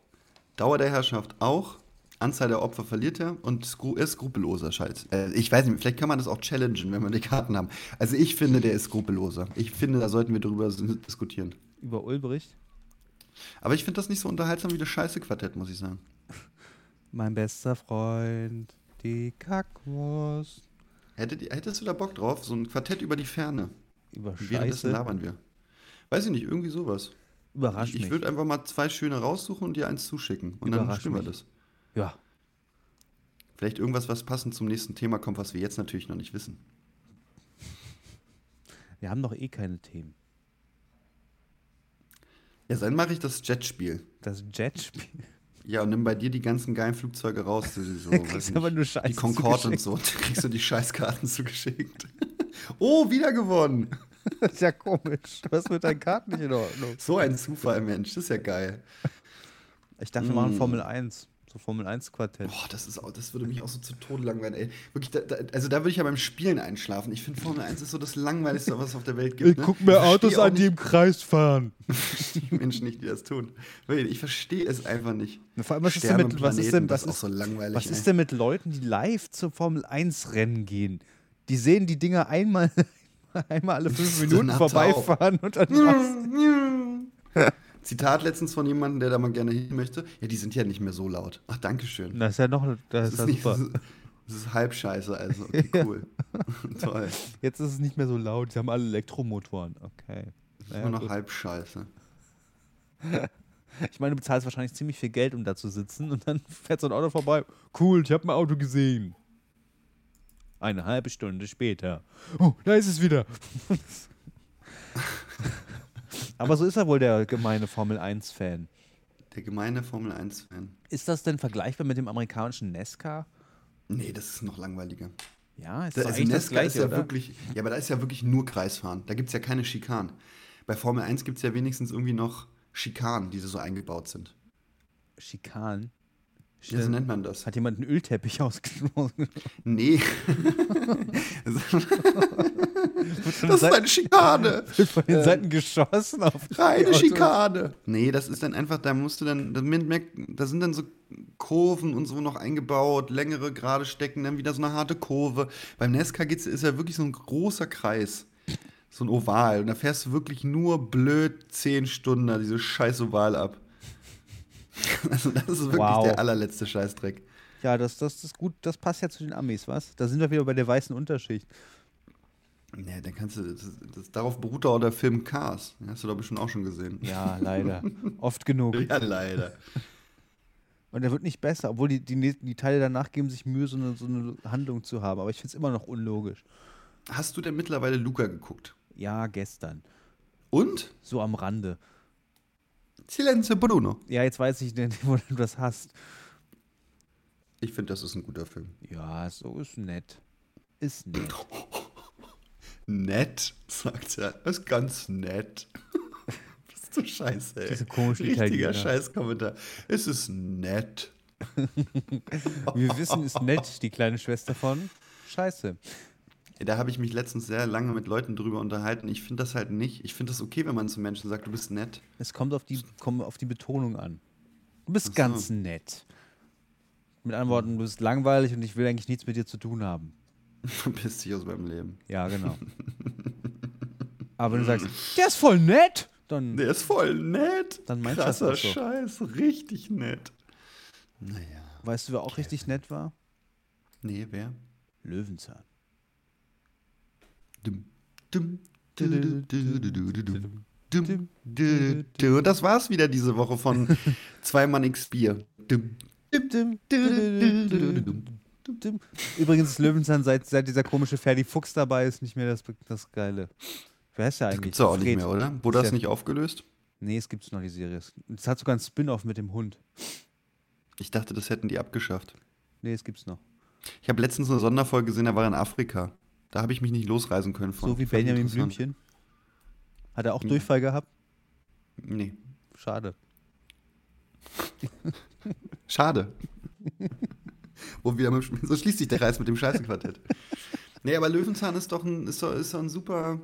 Dauer der Herrschaft auch. Anzahl der Opfer verliert er und skru ist skrupelloser Scheiß. Äh, ich weiß nicht, vielleicht kann man das auch challengen, wenn wir die Karten haben. Also ich finde, der ist skrupelloser. Ich finde, da sollten wir drüber diskutieren. über Ulbricht. Aber ich finde das nicht so unterhaltsam wie das scheiße Quartett, muss ich sagen. Mein bester Freund, die Kackwurst. Hättet, hättest du da Bock drauf? So ein Quartett über die Ferne. Über Und Währenddessen Scheiße. labern wir. Weiß ich nicht, irgendwie sowas. Überrascht Ich, ich mich. würde einfach mal zwei schöne raussuchen und dir eins zuschicken. Und dann Überrasch bestimmen wir mich. das. Ja, Vielleicht irgendwas, was passend zum nächsten Thema kommt, was wir jetzt natürlich noch nicht wissen. wir haben doch eh keine Themen. Ja, dann mache ich das Jetspiel. Das Jetspiel. Ja, und nimm bei dir die ganzen geilen Flugzeuge raus. Die, so, kriegst aber nur Scheiße die Concorde und so. Da kriegst du die Scheißkarten zugeschickt. oh, wieder gewonnen. Das ist ja komisch. Du hast mit deinen Karten nicht in Ordnung. So ein Zufall, Mensch. Das ist ja geil. Ich dachte, wir Mm. machen Formel 1. So Formel 1 Quartett. Boah, das, ist auch, das würde mich auch so zu Tode langweilen, ey. Wirklich, da, da, also da würde ich ja beim Spielen einschlafen. Ich finde Formel 1 ist so das Langweiligste, was es auf der Welt gibt. ne? versteh auch im Kreis fahren. die Menschen nicht, die das tun. Ich verstehe es einfach nicht. Vor allem, was ist denn mit, was ist denn, was ist so was ist denn mit Leuten, die live zur Formel 1 Rennen gehen? Die sehen die Dinger einmal, einmal alle fünf Minuten vorbeifahren und dann? Zitat letztens von jemandem, der da mal gerne hin möchte. Ja, die sind ja nicht mehr so laut. Ach, danke schön. Das ist ja noch, das ist ja nicht, super. das, ist, das ist halb scheiße, also. Okay, cool. Toll. Jetzt ist es nicht mehr so laut. Sie haben alle Elektromotoren. Okay. Das ist Naja, nur noch halb scheiße. Ich meine, du bezahlst wahrscheinlich ziemlich viel Geld, um da zu sitzen und dann fährt so ein Auto vorbei. Cool, ich habe ein Auto gesehen. Eine halbe Stunde später. Oh, da ist es wieder. Aber so ist er wohl der gemeine Formel 1-Fan. Der gemeine Formel 1-Fan. Ist das denn vergleichbar mit dem amerikanischen NASCAR? Nee, das ist noch langweiliger. Ja, ist Da, also eigentlich das Nesca ist Gleiche, ja oder? wirklich, ja, aber da ist ja wirklich nur Kreisfahren. Da gibt es ja keine Schikanen. Bei Formel 1 gibt es ja wenigstens irgendwie noch Schikanen, die so eingebaut sind. Schikanen. Ja, so nennt man das. Hat jemand einen Ölteppich ausgeschlossen? Nee. das ist eine Schikane. Wird von den Seiten geschossen auf die Reine. Schikane. Nee, das ist dann einfach, da musst du dann, da sind dann so Kurven und so noch eingebaut, längere gerade Stecken, dann wieder so eine harte Kurve. Beim Nesca geht's, ist ja wirklich so ein großer Kreis. So ein Oval. Und da fährst du wirklich nur blöd zehn Stunden da diese scheiß Oval ab. Also das ist wirklich Wow. der allerletzte Scheißdreck. Ja, das, das ist gut. Das passt ja zu den Amis, was? Da sind wir wieder bei der weißen Unterschicht. Nee, dann kannst du, das, das, darauf beruht auch der Film Cars. Den hast du doch bestimmt auch schon gesehen. Ja, leider. Oft genug. Ja, leider. Und er wird nicht besser, obwohl die, die, die Teile danach geben sich Mühe, so eine, so eine Handlung zu haben. Aber ich finde es immer noch unlogisch. Hast du denn mittlerweile Luca geguckt? Ja, gestern. Und? So am Rande. Silenzio Bruno. Ja, jetzt weiß ich nicht, wo du das hast. Ich finde, das ist ein guter Film. Ja, so ist nett. Ist nett. Nett, sagt er. Das ist ganz nett. Bist du scheiße, ey. Diese komischen Richtiger Italiener. Scheißkommentar. Es ist nett. Wir wissen, ist nett, die kleine Schwester von Scheiße. Da habe ich mich letztens sehr lange mit Leuten drüber unterhalten. Ich finde das halt nicht. Ich finde das okay, wenn man zu Menschen sagt, du bist nett. Es kommt auf die, kommt auf die Betonung an. Du bist so. ganz nett. Mit anderen Worten, du bist langweilig und ich will eigentlich nichts mit dir zu tun haben. Verpiss dich aus meinem Leben. Ja, genau. Aber wenn du sagst, der ist voll nett, dann. Der ist voll nett. Dann meinst Krasser du so. Scheiß, richtig nett. Naja. Weißt du, wer auch Kevin. richtig nett war? Nee, wer? Löwenzahn. Dum, dum, und das war's wieder diese Woche von Zwei Mann X Bier. Dum, dum, dum, Übrigens ist Löwenzahn, seit, seit dieser komische Ferdi Fuchs dabei ist, nicht mehr das, das Geile. Wer heißt der Das eigentlich? gibt's auch nicht Fred. mehr, oder? Wurde Ist das nicht aufgelöst? Nee, es gibt's noch, die Serie. Es hat sogar einen Spin-off mit dem Hund. Ich dachte, das hätten die abgeschafft. Nee, es gibt's noch. Ich habe letztens eine Sonderfolge gesehen, da war in Afrika. Da habe ich mich nicht losreisen können von. so wie Benjamin. Blümchen. Hat er auch Ja. Durchfall gehabt? Nee. Schade. Schade. Wo wir mit, so schließt sich der Reis mit dem Scheißenquartett. nee, aber Löwenzahn ist doch ein, ist doch, ist doch ein super.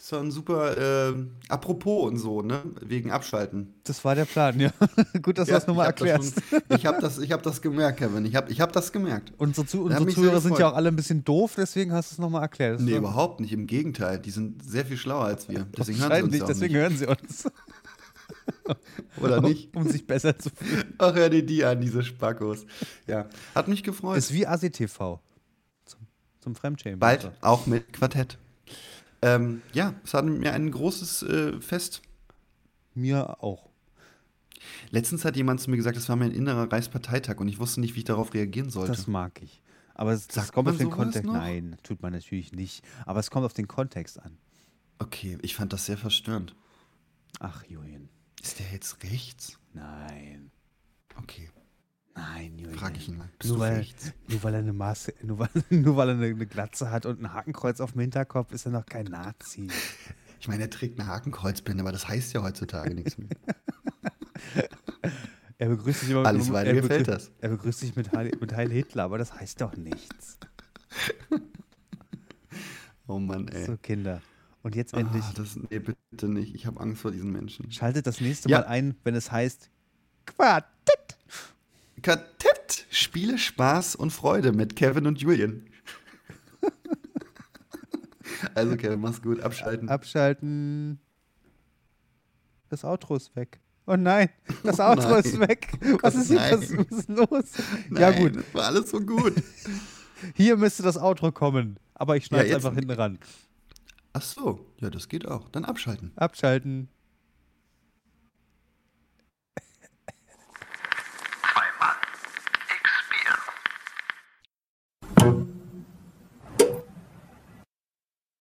Ist doch ein super, äh, apropos und so, ne? Wegen Abschalten. Das war der Plan, ja. Gut, dass du Ja, das nochmal hab das erklärst. schon- Ich habe das, ich hab das gemerkt, Kevin. Ich habe ich hab das gemerkt. Unsere, Zu unsere Zuhörer sind ja auch alle ein bisschen doof, deswegen hast du es nochmal erklärt. Das Nee, überhaupt nicht. Im Gegenteil. Die sind sehr viel schlauer als wir. Deswegen hören sie uns deswegen nicht. hören sie uns. Oder nicht? Um sich besser zu fühlen. Ach, hör dir die an, diese Spackos. Ja. Hat mich gefreut. Ist wie ASI-TV. Zum, zum Fremdschämen. Bald auch mit Quartett. Ähm, ja, es hat mir ein großes äh, Fest. Mir auch. Letztens hat jemand zu mir gesagt, das war mein innerer Reichsparteitag und ich wusste nicht, wie ich darauf reagieren sollte. Das mag ich. Aber es, Sagt kommt auf den Kontext. noch? Nein, tut man natürlich nicht. Aber es kommt auf den Kontext an. okay, ich fand das sehr verstörend. Ach, Julian. Ist der jetzt rechts? Nein. Okay, Nein, Julian. frage ich ihn mal. Bist Nur du weil, rechts? nur weil er eine Maske, nur weil, nur weil er eine, Glatze hat und ein Hakenkreuz auf dem Hinterkopf, ist er noch kein Nazi. Ich meine, er trägt eine Hakenkreuzbinde, aber das heißt ja heutzutage nichts mehr. Er begrüßt sich immer Alles mit, weiter er gefällt das. Er begrüßt sich mit Heil, mit Heil Hitler, aber das heißt doch nichts. Oh Mann, ey. So, Kinder. Und jetzt endlich Ah, das, nee, bitte nicht. Ich habe Angst vor diesen Menschen. schaltet das nächste Ja. Mal ein, wenn es heißt Quartett. Quartett, Spiele, Spaß und Freude mit Kevin und Julian. also Kevin, mach's gut, abschalten. Abschalten. Das Outro ist weg. Oh nein, das Outro nein. ist weg. Was ist hier? Was ist los? ja Nein, gut, das war alles so gut. hier müsste das Outro kommen. Aber ich schneide Ja, es jetzt- einfach hinten ran. Ach so, ja, das geht auch. Dann abschalten. Abschalten.